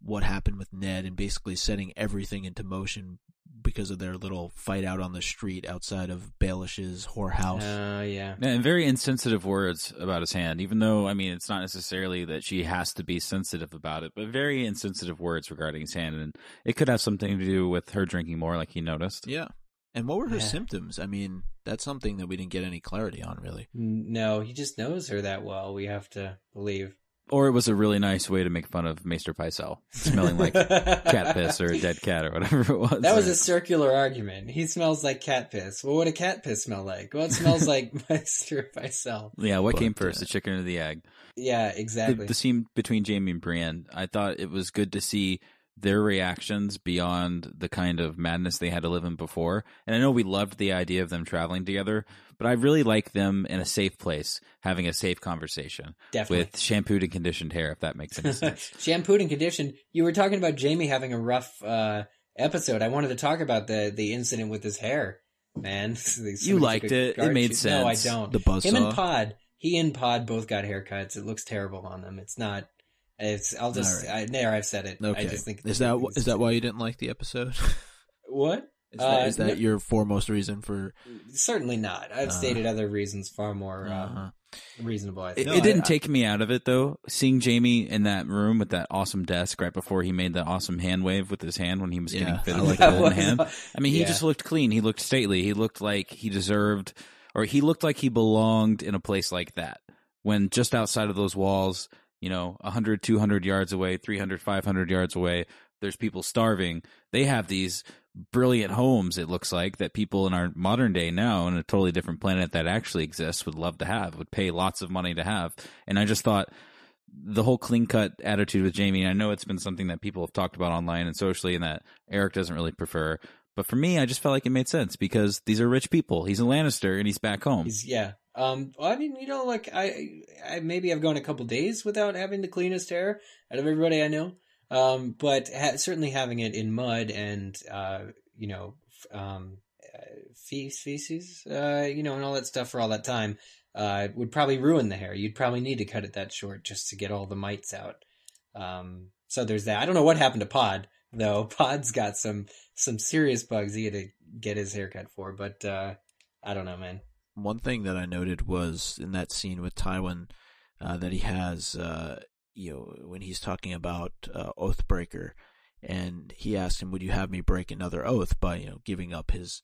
what happened with Ned and basically setting everything into motion because of their little fight out on the street outside of Baelish's whorehouse. Uh, yeah. And very insensitive words about his hand, even though, I mean, it's not necessarily that she has to be sensitive about it, but very insensitive words regarding his hand. And it could have something to do with her drinking more, like he noticed. yeah. And what were her Yeah. symptoms? I mean, that's something that we didn't get any clarity on, really. No, he just knows her that well. We have to believe. Or it was a really nice way to make fun of Maester Pycelle, smelling like *laughs* cat piss or a dead cat or whatever it was. That was a circular argument. He smells like cat piss. Well, what would a cat piss smell like? Well, it smells *laughs* like Maester Pycelle. Yeah, what But, came first, uh, the chicken or the egg? Yeah, The, exactly. the scene between Jaime and Brienne, I thought it was good to see their reactions beyond the kind of madness they had to live in before. And I know we loved the idea of them traveling together, but I really like them in a safe place, having a safe conversation Definitely. with shampooed and conditioned hair, if that makes any *laughs* sense. Shampooed and conditioned. You were talking about Jaime having a rough uh, episode. I wanted to talk about the the incident with his hair. Man, *laughs* You liked it. It made shoot- No, I don't. The buzzsaw. Him and Pod. He and Pod both got haircuts. It looks terrible on them. It's not. It's. I'll just. Right. I, there, I've said it. Okay. I just think. is that is that why you didn't like the episode? *laughs* what? Is that, Uh, is that no- your foremost reason for? Certainly not. I've Uh, stated other reasons far more um, Uh, reasonable. I It, think. No, it didn't I- take me out of it though. Seeing Jaime in that room with that awesome desk right before he made that awesome hand wave with his hand when he was Yeah, getting I fitted like with that the golden was- hand. I mean, he Yeah. just looked clean. He looked stately. He looked like he deserved, or he looked like he belonged in a place like that. When just outside of those walls, you know, 100, 200 yards away, 300, 500 yards away, there's people starving. They have these brilliant homes, it looks like, that people in our modern day now, on a totally different planet that actually exists, would love to have, would pay lots of money to have. And I just thought the whole clean cut attitude with Jaime, I know it's been something that people have talked about online and socially and that Eric doesn't really prefer. But for me, I just felt like it made sense because these are rich people. He's a Lannister and he's back home. He's yeah. Um. well, I mean, you know, like I, I maybe I've gone a couple days without having the cleanest hair out of everybody I know. Um. But ha- certainly having it in mud and uh, you know, um, uh, fe- feces, uh, you know, and all that stuff for all that time, uh, would probably ruin the hair. You'd probably need to cut it that short just to get all the mites out. Um. So there's that. I don't know what happened to Pod though. *laughs* Pod's got some some serious bugs he had to get his haircut for, but uh, I don't know, man. one thing that I noted was in that scene with Tywin uh, that he has, uh, you know, when he's talking about uh, Oathbreaker, and he asked him, "Would you have me break another oath by you know giving up his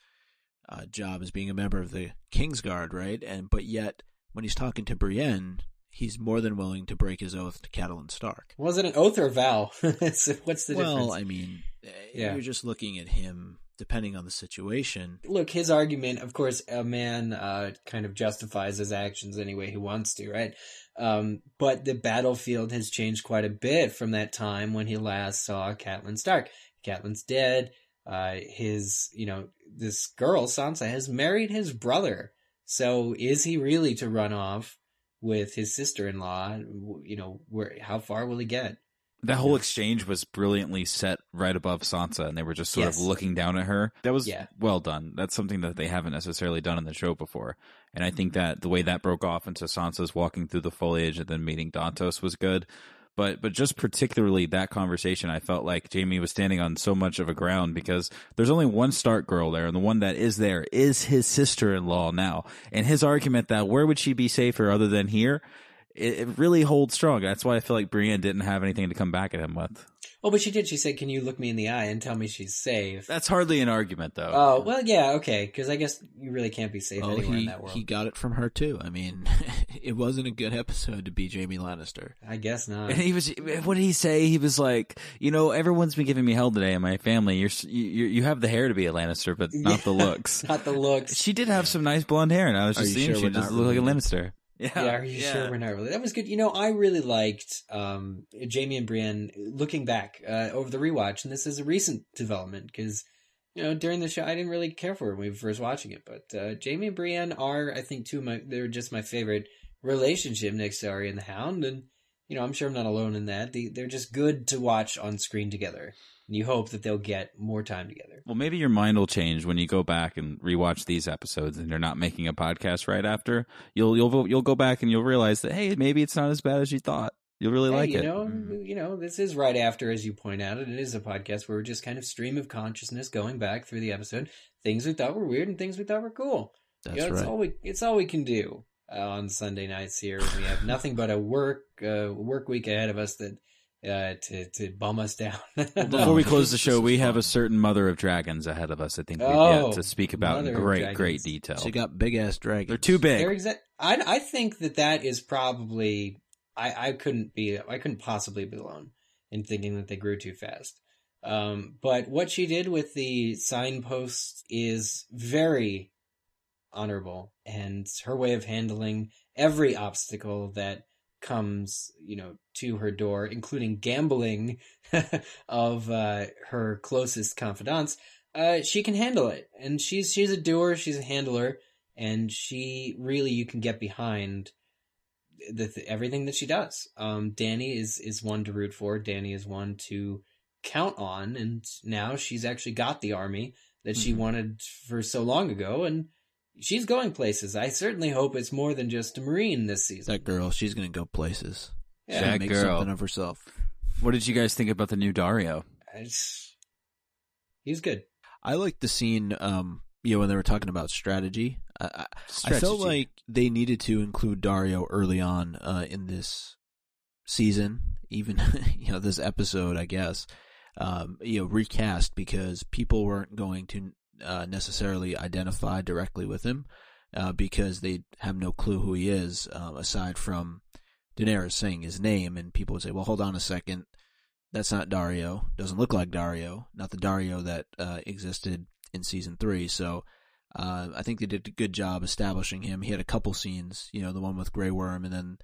uh, job as being a member of the Kingsguard, right?" And but yet when he's talking to Brienne, he's more than willing to break his oath to Catelyn Stark. Was it an oath or a vow? *laughs* What's the well, difference? I mean, eh, Yeah. you're just looking at him depending on the situation. Look, his argument, of course, a man uh, kind of justifies his actions any way he wants to, right? Um, but the battlefield has changed quite a bit from that time when he last saw Catelyn Stark. Catelyn's dead. Uh, his, you know, this girl, Sansa, has married his brother. So is he really to run off with his sister-in-law? You know, where, how far will he get? That whole Yeah. exchange was brilliantly set right above Sansa, and they were just sort Yes. of looking down at her. That was Yeah. well done. That's something that they haven't necessarily done in the show before. And I think mm-hmm. that the way that broke off into Sansa's walking through the foliage and then meeting Dontos was good. But but just particularly that conversation, I felt like Jaime was standing on so much of a ground because there's only one Stark girl there, and the one that is there is his sister in law now. And his argument that where would she be safer other than here, it, it really holds strong. That's why I feel like Brienne didn't have anything to come back at him with. Oh, but she did. She said, "Can you look me in the eye and tell me she's safe?" That's hardly an argument, though. Oh well, yeah, okay. Because I guess you really can't be safe Well, anywhere he in that world. he got it from her too. I mean, *laughs* it wasn't a good episode to be Jaime Lannister. I guess not. And he was, what did he say? He was like, you know, everyone's been giving me hell today in my family. You're, you, you have the hair to be a Lannister, but not the *laughs* looks. not the looks. She did have some nice blonde hair, and I was Are just you seeing sure she we're just looked like a related? Lannister. Yeah, Yeah, are you sure we're not really? That was good. You know, I really liked um, Jaime and Brienne. Looking back uh, over the rewatch, and this is a recent development because you know during the show I didn't really care for it when we were first watching it, but uh, Jaime and Brienne are, I think, two of my they're just my favorite relationship next to Arya and the Hound, and you know I'm sure I'm not alone in that. They, they're just good to watch on screen together, and you hope that they'll get more time together. Well, maybe your mind will change when you go back and rewatch these episodes, and you're not making a podcast right after. You'll you'll you'll go back and you'll realize that hey, maybe it's not as bad as you thought. You'll really Hey, like you it. know, Mhm. you know, this is right after, as you point out, and it is a podcast where we're just kind of stream of consciousness going back through the episode, things we thought were weird and things we thought were cool. That's you know, it's right. all we it's all we can do uh, on Sunday nights here. We have nothing but a work uh, work week ahead of us that uh, to to bum us down. *laughs* Before we close the show, we have a certain Mother of Dragons ahead of us. I think we've Oh, yet to speak about in great, great detail. She got big ass dragons. They're too big. They're exa- I I think that that is probably I I couldn't be I couldn't possibly be alone in thinking that they grew too fast. Um, but what she did with the signposts is very honorable, and her way of handling every obstacle that comes, you know, to her door, including gambling *laughs* of uh, her closest confidants, uh, she can handle it, and she's she's a doer, she's a handler, and she really you can get behind the, th- everything that she does. Um, Dany is is one to root for. Dany is one to count on, and now she's actually got the army that she Mhm. wanted for so long ago, and she's going places. I certainly hope it's more than just a marine this season. that girl. She's gonna go places. Yeah. She'll That make girl. something of herself. What did you guys think about the new Daario? It's- he's good. I like the scene. Um, you know, when they were talking about strategy. I, I, I felt like they needed to include Daario early on uh, in this season, even *laughs* you know this episode, I guess. Um, you know, recast because people weren't going to uh, necessarily identify directly with him uh, because they have no clue who he is um, aside from Daenerys saying his name, and people would say, "Well, hold on a second, that's not Daario. Doesn't look like Daario. Not the Daario that uh, existed in season three. So uh, I think they did a good job establishing him. He had a couple scenes, you know, the one with Grey Worm and then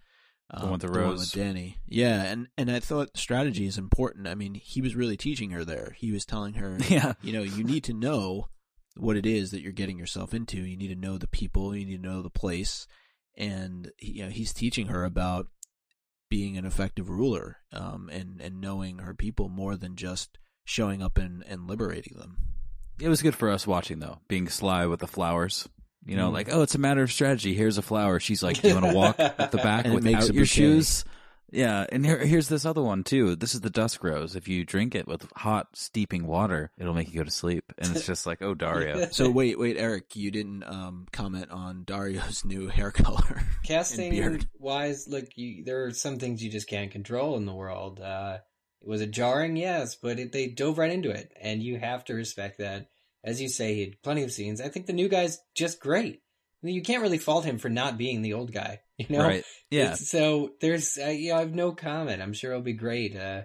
um, The one with the one with Dany. Yeah, and and I thought strategy is important. I mean, he was really teaching her there. He was telling her, *laughs* Yeah. you know, you need to know what it is that you're getting yourself into. You need to know the people. You need to know the place, and you know, he's teaching her about being an effective ruler um, and and knowing her people more than just showing up and, and liberating them. It was good for us watching though, being sly with the flowers. You know, Mm. like, oh, it's a matter of strategy. Here's a flower. She's like, do you want to walk *laughs* at the back And it without makes your bouquet. shoes? Yeah, and here, here's this other one too. This is the dusk rose. If you drink it with hot steeping water, it'll make you go to sleep. And it's just like, oh, Daario. *laughs* So wait, wait, Eric, you didn't um, comment on Daario's new *laughs* hair color. Casting beard. wise, look, you, there are some things you just can't control in the world. Uh, was it jarring? Yes, but it, they dove right into it, and you have to respect that. As you say, he had plenty of scenes. I think the new guy's just great. You can't really fault him for not being the old guy, *laughs* you know? Right. Yeah. It's- so there's, uh, you know, I have no comment. I'm sure it'll be great. Uh,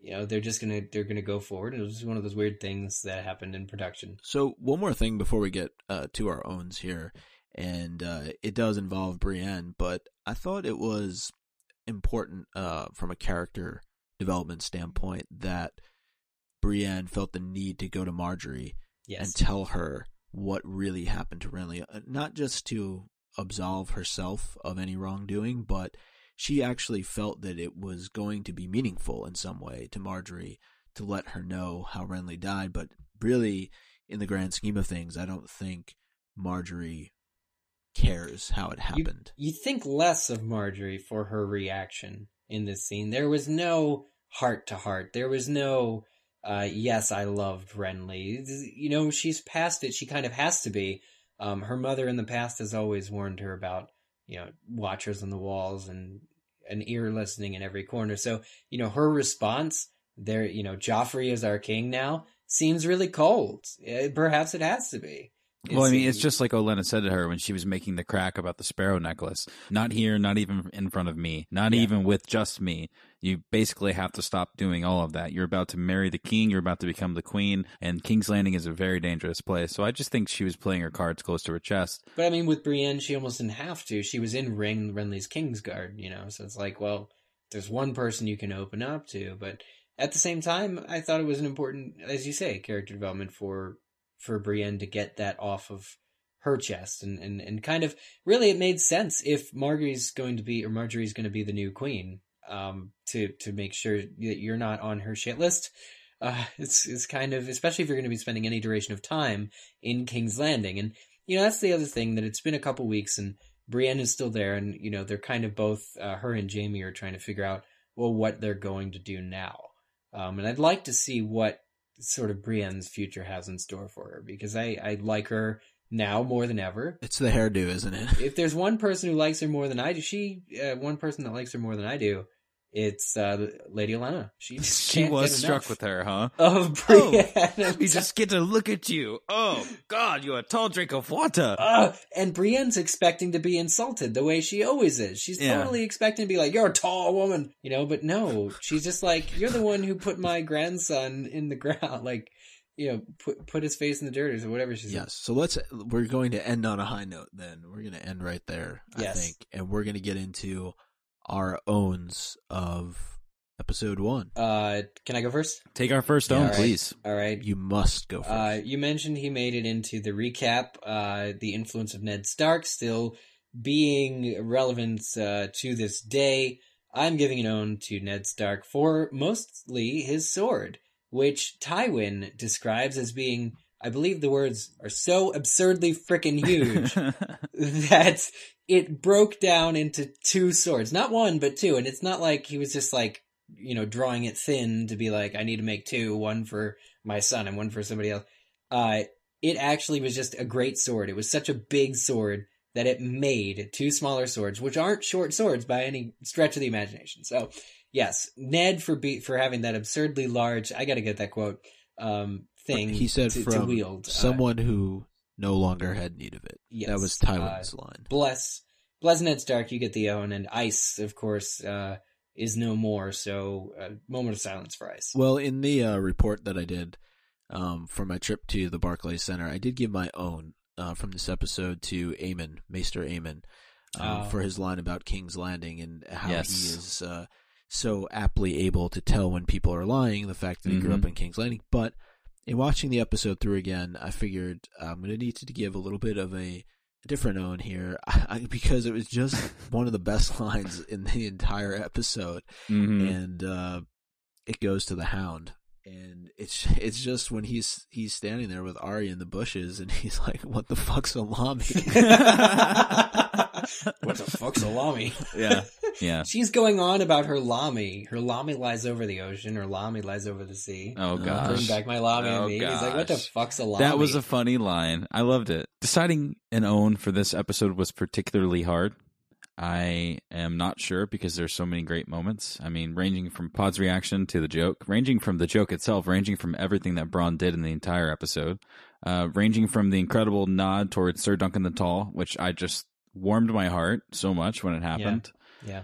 you know, they're just gonna they're gonna go forward. It was just one of those weird things that happened in production. So one more thing before we get uh, to our owns here, and uh, it does involve Brienne, but I thought it was important uh, from a character development standpoint that Brienne felt the need to go to Margaery Yes. and tell her what really happened to Renly, Uh, not just to absolve herself of any wrongdoing, but she actually felt that it was going to be meaningful in some way to Margaery to let her know how Renly died. But really, in the grand scheme of things, I don't think Margaery cares how it happened. You think less of Margaery for her reaction in this scene. There was no heart to heart. There was no, uh, yes, I loved Renly. You know, she's past it. She kind of has to be. Um, her mother in the past has always warned her about, you know, watchers on the walls and an ear listening in every corner. So, you know, her response there, you know, Joffrey is our king now seems really cold. Eh, Perhaps it has to be. Well, I mean, it's just like Olenna said to her when she was making the crack about the sparrow necklace. Not here, not even in front of me, not Yeah. even with just me. You basically have to stop doing all of that. You're about to marry the king, you're about to become the queen, and King's Landing is a very dangerous place. So I just think she was playing her cards close to her chest. But I mean, with Brienne, she almost didn't have to. She was in Ring Renly's Kingsguard, you know. So it's like, well, there's one person you can open up to, but at the same time, I thought it was an important, as you say, character development for for Brienne to get that off of her chest, and and and kind of really, it made sense if Margaery's going to be or Margaery's going to be the new queen, um, to to make sure that you're not on her shit list. Uh, it's it's kind of especially if you're going to be spending any duration of time in King's Landing, and you know that's the other thing that it's been a couple weeks and Brienne is still there, and you know they're kind of both uh, her and Jaime are trying to figure out well, what they're going to do now. Um, and I'd like to see what sort of Brienne's future has in store for her because I, I like her now more than ever. It's the hairdo, isn't it? If there's one person who likes her more than I do, she, uh, one person that likes her more than I do, it's uh, Lady Olenna. She *laughs* She was struck with her, huh? *laughs* of Brienne. We just get to look at you. Oh God, you're a tall drink of water. Uh, and Brienne's expecting to be insulted the way she always is. She's Yeah. totally expecting to be like, "You're a tall woman," you know. But no, she's just like, "You're the one who put my grandson in the ground." *laughs* Like, you know, put put his face in the dirt or whatever she said. Yes. So let's we're going to end on a high note then. We're going to end right there, I Yes. think. And we're going to get into our owns of episode 1. Uh, can I go first? Take our first Yeah, own, all right. please. All right. You must go first. Uh, you mentioned he made it into the recap. Uh, the influence of Ned Stark still being relevant uh, to this day. I'm giving an own to Ned Stark for mostly his sword, which Tywin describes as being, I believe the words are so absurdly freaking huge *laughs* that it broke down into two swords. Not one, but two. And it's not like he was just like, you know, drawing it thin to be like, I need to make two, one for my son and one for somebody else. Uh, it actually was just a great sword. It was such a big sword that it made two smaller swords, which aren't short swords by any stretch of the imagination. So, yes, Ned for be- for having that absurdly large, I got to get that quote um, thing. he said to, to from wield. Uh, someone who no longer had need of it. yes, that was uh, Tywin's line. bless bless Ned Stark. You get the own, and Ice, of course, uh, is no more. So, uh, moment of silence for Ice. Well, in the uh, report that I did um, for my trip to the Barclays Center, I did give my own uh, from this episode to Aemon, Maester Aemon, um, Oh. for his line about King's Landing and how Yes. he is uh, so aptly able to tell when people are lying, the fact that he grew up Mhm. in King's Landing. But in watching the episode through again, I figured I'm going to need to give a little bit of a different own here *laughs* I, because it was just *laughs* one of the best *laughs* lines in the entire episode Mhm. and uh, it goes to the hound and it's *laughs* it's just when he's he's standing there with Ari in the bushes and *laughs* he's like what the fuck salami *laughs* what the fuck, salami? yeah, yeah. She's going on about her lami. Her lami lies over the ocean. Her lami lies over the sea. Oh gosh. Bring back my lami Oh, and me. He's like, what the gosh. fuck, salami? That was a funny line. I loved it. Deciding an own for this episode was particularly hard. I am not sure because there's so many great moments. I mean, ranging from Pod's reaction to the joke, ranging from the joke itself, ranging from everything that Bronn did in the entire episode, uh, ranging from the incredible nod towards Sir Duncan the Tall, which I just warmed my heart so much when it happened. yeah.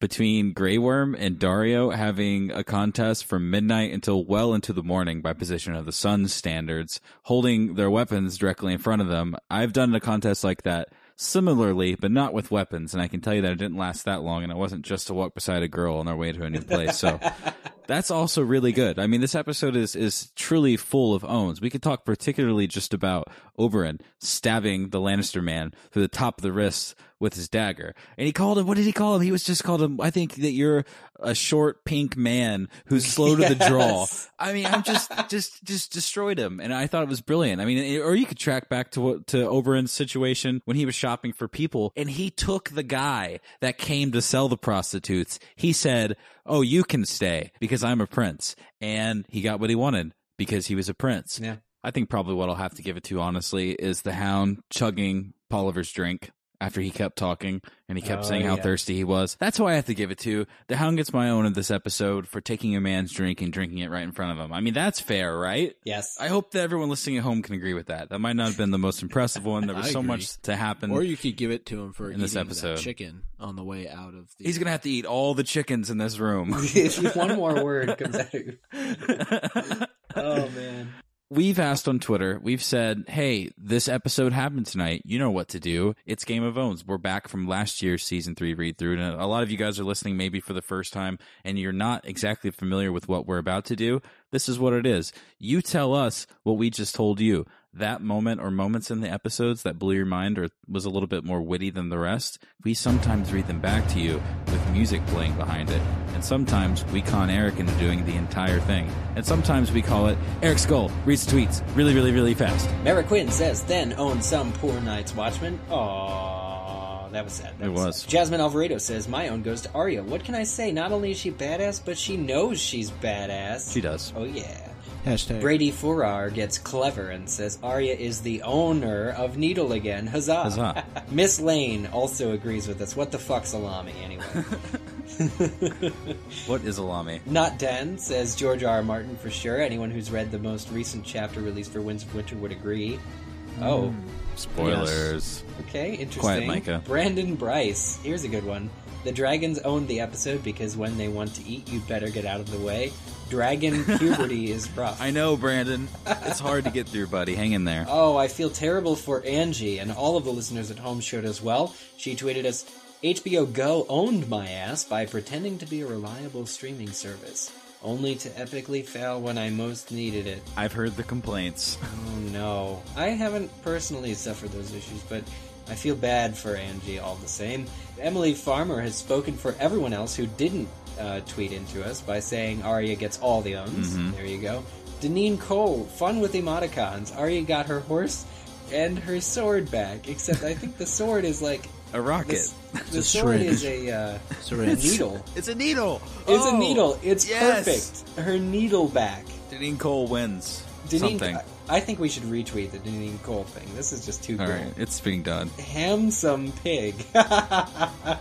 between Grey Worm and Daario having a contest from midnight until well into the morning by position of the sun's standards, holding their weapons directly in front of them. I've done a contest like that similarly, but not with weapons, and I can tell you that it didn't last that long, and it wasn't just to walk beside a girl on our way to a new place. So *laughs* that's also really good. I mean, this episode is is truly full of owns. We could talk particularly just about Oberyn stabbing the Lannister man through the top of the wrist with his dagger, and he called him. What did he call him? He was just called him. I think that you're a short pink man who's slow to the *laughs* draw. I mean, I'm just just just destroyed him, and I thought it was brilliant. I mean, or you could track back to what to Oberyn's situation when he was shopping for people, and he took the guy that came to sell the prostitutes. He said, "Oh, you can stay because I'm a prince," and he got what he wanted because he was a prince. Yeah. I think probably what I'll have to give it to, honestly, is the Hound chugging Polliver's drink. After he kept talking and he kept Oh, saying how yeah. thirsty he was. That's who I have to give it to. The Hound gets my own in this episode for taking a man's drink and drinking it right in front of him. I mean, that's fair, right? Yes. I hope that everyone listening at home can agree with that. That might not have been the most impressive one. There *laughs* was so agree. much to happen. or you could give it to him for In this episode. chicken on the way out of the He's gonna have to eat all the chickens in this room. if *laughs* one more word *laughs* comes out. Oh, man. We've asked on Twitter, we've said, hey, this episode happened tonight. You know what to do. It's Game of Owns. We're back from last year's season three read through. And a lot of you guys are listening maybe for the first time and you're not exactly familiar with what we're about to do. This is what it is. You tell us what we just told you. That moment or moments in the episodes that blew your mind or was a little bit more witty than the rest, we sometimes read them back to you with music playing behind it. And sometimes we con Eric into doing the entire thing. And sometimes we call it Eric Skull reads tweets really, really, really fast. Mara Quinn says, then own some poor night's watchman. Aww. Oh, that was sad. That It was. sad. Jasmine Alvarado says, My own goes to Arya. What can I say? Not only is she badass, but she knows she's badass. She does. Oh, yeah. Hashtag. Brady Furar gets clever and says Arya is the owner of Needle again. Huzzah! Huzzah. *laughs* Miss Lane also agrees with us. What the fuck, salami, anyway? *laughs* *laughs* What is Alami? Not Den says George R. R. Martin for sure. Anyone who's read the most recent chapter released for Winds of Winter would agree. Hmm. Oh, Spoilers. okay, interesting. Quiet, Micah. Brandon Bryce. Here's a good one. The dragons owned the episode because when they want to eat, you'd better get out of the way. Dragon *laughs* puberty is rough. I know, Brandon. It's hard to get through, buddy. Hang in there. *laughs* Oh, I feel terrible for Angie, and all of the listeners at home showed as well. She tweeted us HBO Go owned my ass by pretending to be a reliable streaming service, only to epically fail when I most needed it. I've heard the complaints. Oh no. I haven't personally suffered those issues, but I feel bad for Angie all the same. Emily Farmer has spoken for everyone else who didn't uh, tweet into us by saying Arya gets all the owns. There you go. Deneen Cole, fun with emoticons. Arya got her horse and her sword back, except I think the *laughs* sword is like. A rocket. This, *laughs* the a sword syringe. is a, uh, *laughs* a Syringe. needle. It's a needle. It's a Oh, needle. It's yes. perfect. Her needle back. Deneen Cole wins. Deneen, Something. I, I think we should retweet the Deneen Cole thing. This is just too All cool. right, it's being done. Handsome pig. *laughs* Hang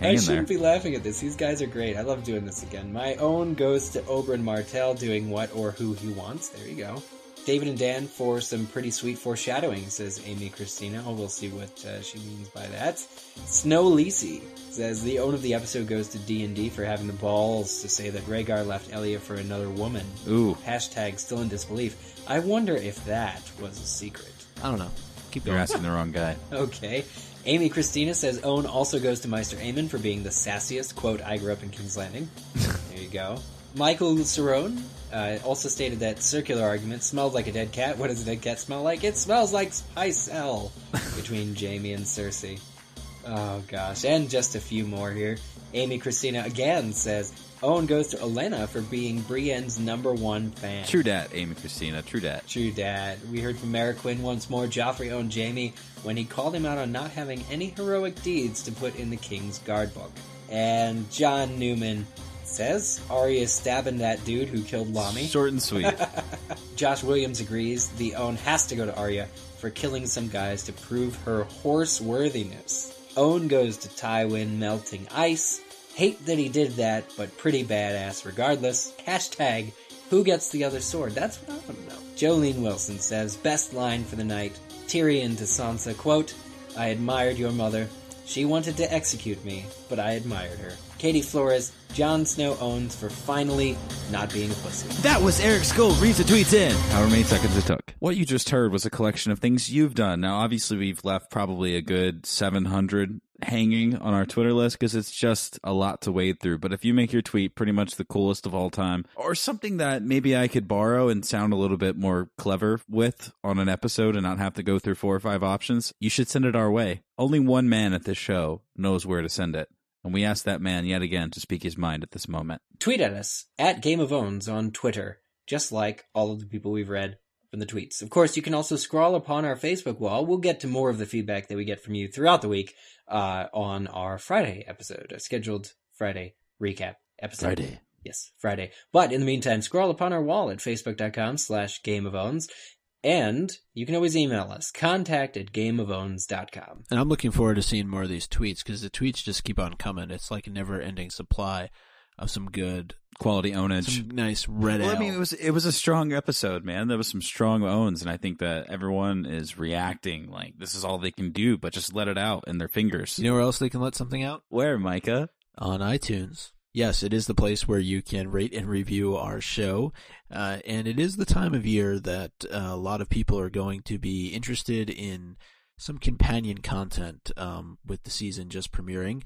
I shouldn't there. be laughing at this. These guys are great. I love doing this again. My own goes to Oberyn Martell doing what or who he wants. There you go. David and Dan for some pretty sweet foreshadowing, says Amy Christina. Oh, we'll see what uh, she means by that. Snow Lisi says the own of the episode goes to D&D for having the balls to say that Rhaegar left Elia for another woman. Ooh, Hashtag still in disbelief. I wonder if that was a secret. I don't know. Keep you're asking the wrong guy. *laughs* Okay. Amy Christina says Owen also goes to Maester Aemon for being the sassiest. Quote, I grew up in King's Landing. *laughs* there you go. Michael Cerrone uh, also stated that circular argument smelled like a dead cat. What does a dead cat smell like? It smells like spice hell *laughs* between Jaime and Cersei. Oh gosh, and just a few more here. Amy Christina again says Owen goes to Olenna for being Brienne's number one fan. True dat, Amy Christina. True dat. True dat. We heard from Mara Quinn once more. Joffrey owned Jaime when he called him out on not having any heroic deeds to put in the King's Guard book. And John Newman says Arya stabbing that dude who killed Lommy. Short and sweet. *laughs* Josh Williams agrees the own has to go to Arya for killing some guys to prove her horse worthiness. Own goes to Tywin melting ice. Hate that he did that, but pretty badass regardless. Hashtag who gets the other sword? That's what I want to know. Jolene Wilson says, best line for the night. Tyrion to Sansa, quote, I admired your mother. She wanted to execute me, but I admired her. Katie Flores, Jon Snow owns for finally not being a pussy. That was Eric Skull reads the tweets in. However many seconds it took. What you just heard was a collection of things you've done. Now, obviously, we've left probably a good 700 hanging on our Twitter list because it's just a lot to wade through. But if you make your tweet pretty much the coolest of all time, or something that maybe I could borrow and sound a little bit more clever with on an episode and not have to go through four or five options, you should send it our way. Only one man at this show knows where to send it. And we ask that man yet again to speak his mind at this moment. Tweet at us at Game of Owns on Twitter, just like all of the people we've read from the tweets. Of course, you can also scroll upon our Facebook wall. We'll get to more of the feedback that we get from you throughout the week uh, on our Friday episode, a scheduled Friday recap episode. Friday. Yes, Friday. But in the meantime, scroll upon our wall at facebook.com slash Game of Owns. And you can always email us, contact at gameofowns.com. And I'm looking forward to seeing more of these tweets because the tweets just keep on coming. It's like a never ending supply of some good, Quality ownage. some nice red Well, I mean, it was it was a strong episode, man. There was some strong owns, and I think that everyone is reacting like this is all they can do, but just let it out in their fingers. you know where else they can let something out? Where, Micah? on iTunes. Yes, it is the place where you can rate and review our show. Uh, and it is the time of year that uh, a lot of people are going to be interested in some companion content um, with the season just premiering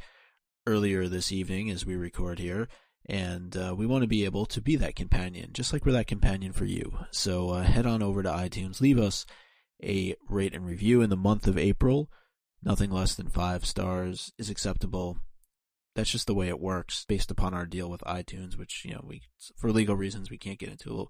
earlier this evening as we record here. And uh, we want to be able to be that companion, just like we're that companion for you. So uh, head on over to iTunes, leave us a rate and review in the month of April. Nothing less than five stars is acceptable that's just the way it works based upon our deal with iTunes, which you know we for legal reasons we can't get into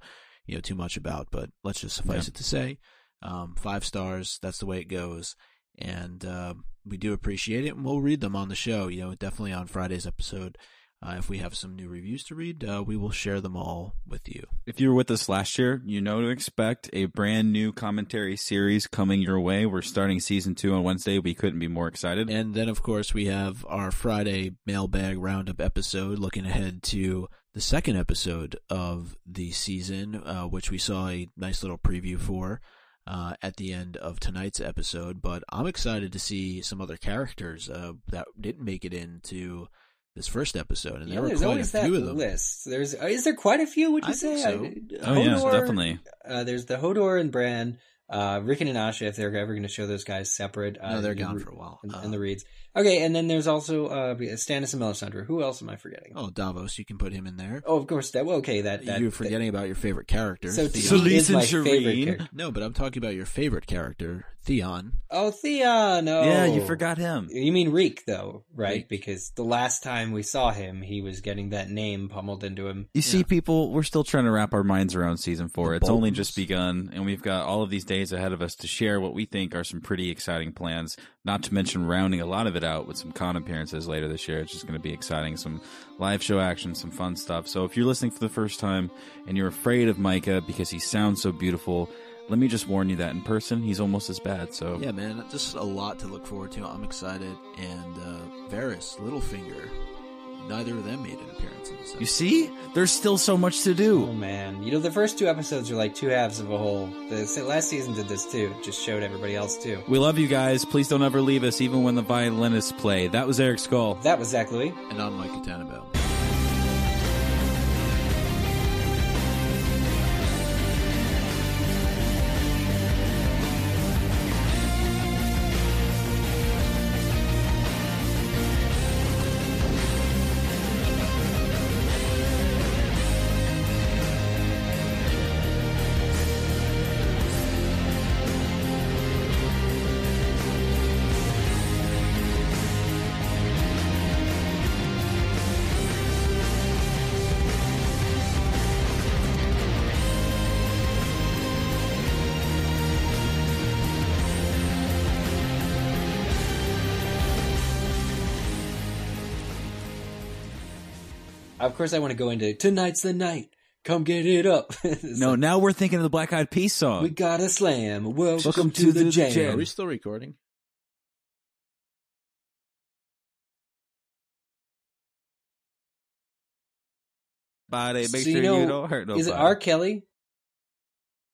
you know too much about, but let's just suffice Yeah. it to say, um, five stars. That's the way it goes. and uh, we do appreciate it, and we'll read them on the show. You know, definitely on Friday's episode. Uh, if we have some new reviews to read, uh, we will share them all with you. If you were with us last year, you know to expect a brand new commentary series coming your way. We're starting season two on Wednesday. We couldn't be more excited. And then, of course, we have our Friday mailbag roundup episode looking ahead to the second episode of the season, uh, which we saw a nice little preview for uh, at the end of tonight's episode. But I'm excited to see some other characters uh, that didn't make it into this first episode, and Yeah, there were there's quite a always that few of them. list. There's uh, is there quite a few? Would you I say? think so. I- oh, yeah, definitely. Uh, there's the Hodor and Bran, uh, Rickon and Osha. If they're ever going to show those guys separate, uh, No, they're gone re- for a while. And, Uh, and the Reeds. Okay, and then there's also uh, Stannis and Melisandre. Who else am I forgetting? oh, Davos, you can put him in there. Oh, of course. That well, okay. That, that You're forgetting about your favorite character. So Theon. he is my and favorite Shireen. character. No, but I'm talking about your favorite character, Theon. Oh, Theon. Oh, Yeah, you forgot him. You mean Reek, though, right? Reek. Because the last time we saw him, he was getting that name pummeled into him. You see, people, we're still trying to wrap our minds around season four. The it's only just begun, and we've got all of these days ahead of us to share what we think are some pretty exciting plans. Not to mention rounding a lot of it out with some con appearances later this year. It's just going to be exciting. Some live show action, some fun stuff. So if you're listening for the first time and you're afraid of Micah because he sounds so beautiful, let me just warn you that in person, he's almost as bad. So Yeah, man, just a lot to look forward to. I'm excited. And uh, Varys, Littlefinger, neither of them made an appearance in this you see, there's still so much to do. Oh man, you know the first two episodes are like two halves of a whole. The last season did this too. It just showed everybody else too. We love you guys. Please don't ever leave us, even when the violinists play. That was Eric Skull. That was Zach Louis. And I'm Mike Tannenbaum. Course, I want to go into tonight's the night. Come get it up. *laughs* No, like, now we're thinking of the Black Eyed Peas song. we got a slam. Welcome to, the, jam. Are we still recording? Body, make So sure you know, you don't hurt nobody. Is it R. Kelly